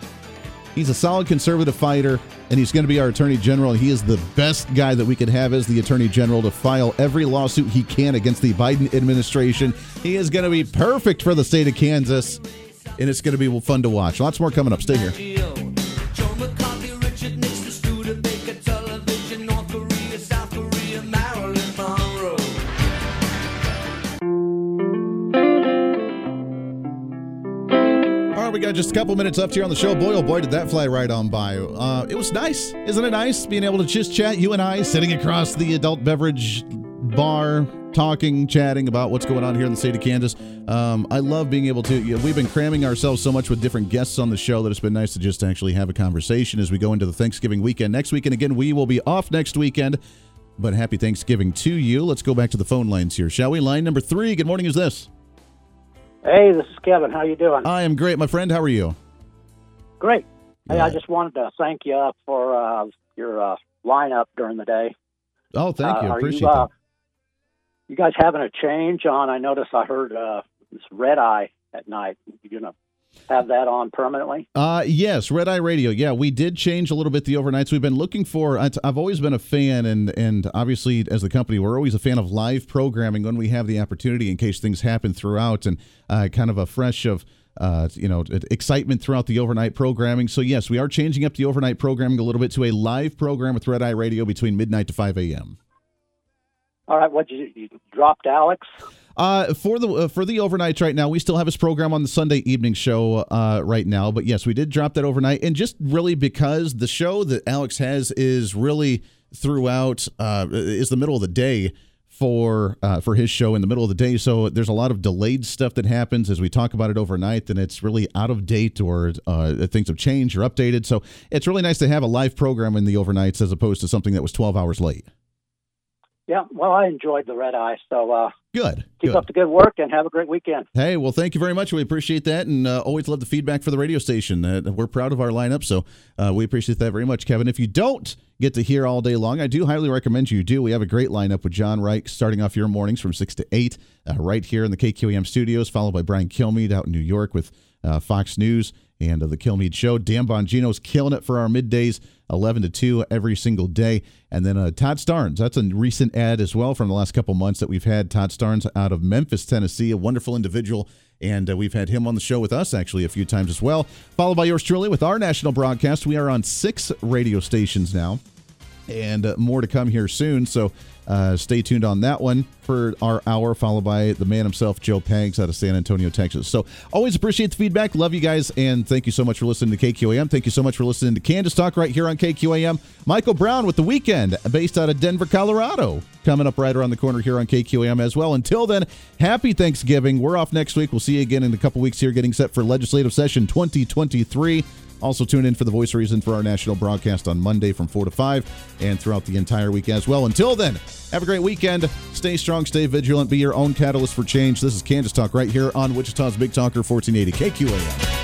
He's a solid conservative fighter, and he's going to be our attorney general. He is the best guy that we could have as the attorney general to file every lawsuit he can against the Biden administration. He is going to be perfect for the state of Kansas, and it's going to be fun to watch. Lots more coming up. Stay here. We got just a couple minutes left here on the show. Boy, oh boy, did that fly right on by. Uh, it was nice, isn't it nice being able to just chat, you and I, sitting across the adult beverage bar, talking, chatting about what's going on here in the state of Kansas. Um, I love being able to. You know, we've been cramming ourselves so much with different guests on the show that it's been nice to just actually have a conversation as we go into the Thanksgiving weekend next week. And again, we will be off next weekend. but happy Thanksgiving to you. Let's go back to the phone lines here, shall we? Line number three. Good morning. Is this? Hey, this is Kevin. How you doing? I am great, my friend. How are you? Great. Hey, Yeah. I just wanted to thank you for uh, your uh, lineup during the day. Oh, thank you. Uh, Appreciate you, uh, that. You guys having a change on? I noticed I heard uh, this red eye at night. You gonna have that on permanently? Uh, yes, Red Eye Radio. Yeah, we did change a little bit the overnights. We've been looking for. I've always been a fan, and and obviously as the company, we're always a fan of live programming when we have the opportunity, in case things happen throughout, and uh, kind of a fresh of. Uh, you know, excitement throughout the overnight programming. So yes, we are changing up the overnight programming a little bit to a live program with Red Eye Radio between midnight to five a.m. All right. What you, you dropped, Alex? Uh, for the uh, for the overnights right now, we still have his program on the Sunday evening show uh, right now. But yes, we did drop that overnight, and just really because the show that Alex has is really throughout uh, is the middle of the day for uh, for his show in the middle of the day. So there's a lot of delayed stuff that happens as we talk about it overnight, and it's really out of date or uh, things have changed or updated. So it's really nice to have a live program in the overnights as opposed to something that was 12 hours late. Yeah. Well, I enjoyed the red eye. So uh, Good. keep good. up the good work and have a great weekend. Hey, well, thank you very much. We appreciate that, and uh, always love the feedback for the radio station. Uh, we're proud of our lineup, so uh, we appreciate that very much, Kevin. If you don't get to hear all day long, I do highly recommend you do. We have a great lineup with John Reich starting off your mornings from six to eight, uh, right here in the KQAM studios, followed by Brian Kilmeade out in New York with uh, Fox News and uh, the Kilmeade Show. Dan Bongino's killing it for our middays, 11 to 2 every single day. And then uh, Todd Starnes, that's a recent ad as well from the last couple months that we've had. Todd Starnes out of Memphis, Tennessee, a wonderful individual. And uh, we've had him on the show with us actually a few times as well. Followed by yours truly with our national broadcast. We are on six radio stations now and uh, more to come here soon. So uh, stay tuned on that one for our hour, followed by the man himself, Joe Pags, out of San Antonio, Texas. So always appreciate the feedback. Love you guys, and thank you so much for listening to KQAM. Thank you so much for listening to Kansas Talk right here on KQAM. Michael Brown with the weekend, based out of Denver, Colorado, coming up right around the corner here on KQAM as well. Until then, happy Thanksgiving. We're off next week. We'll see you again in a couple weeks here, getting set for legislative session 2023. Also, tune in for the voice reason for our national broadcast on Monday from 4 to 5 and throughout the entire week as well. Until then, have a great weekend. Stay strong, stay vigilant, be your own catalyst for change. This is Kansas Talk right here on Wichita's Big Talker 1480 KQAM.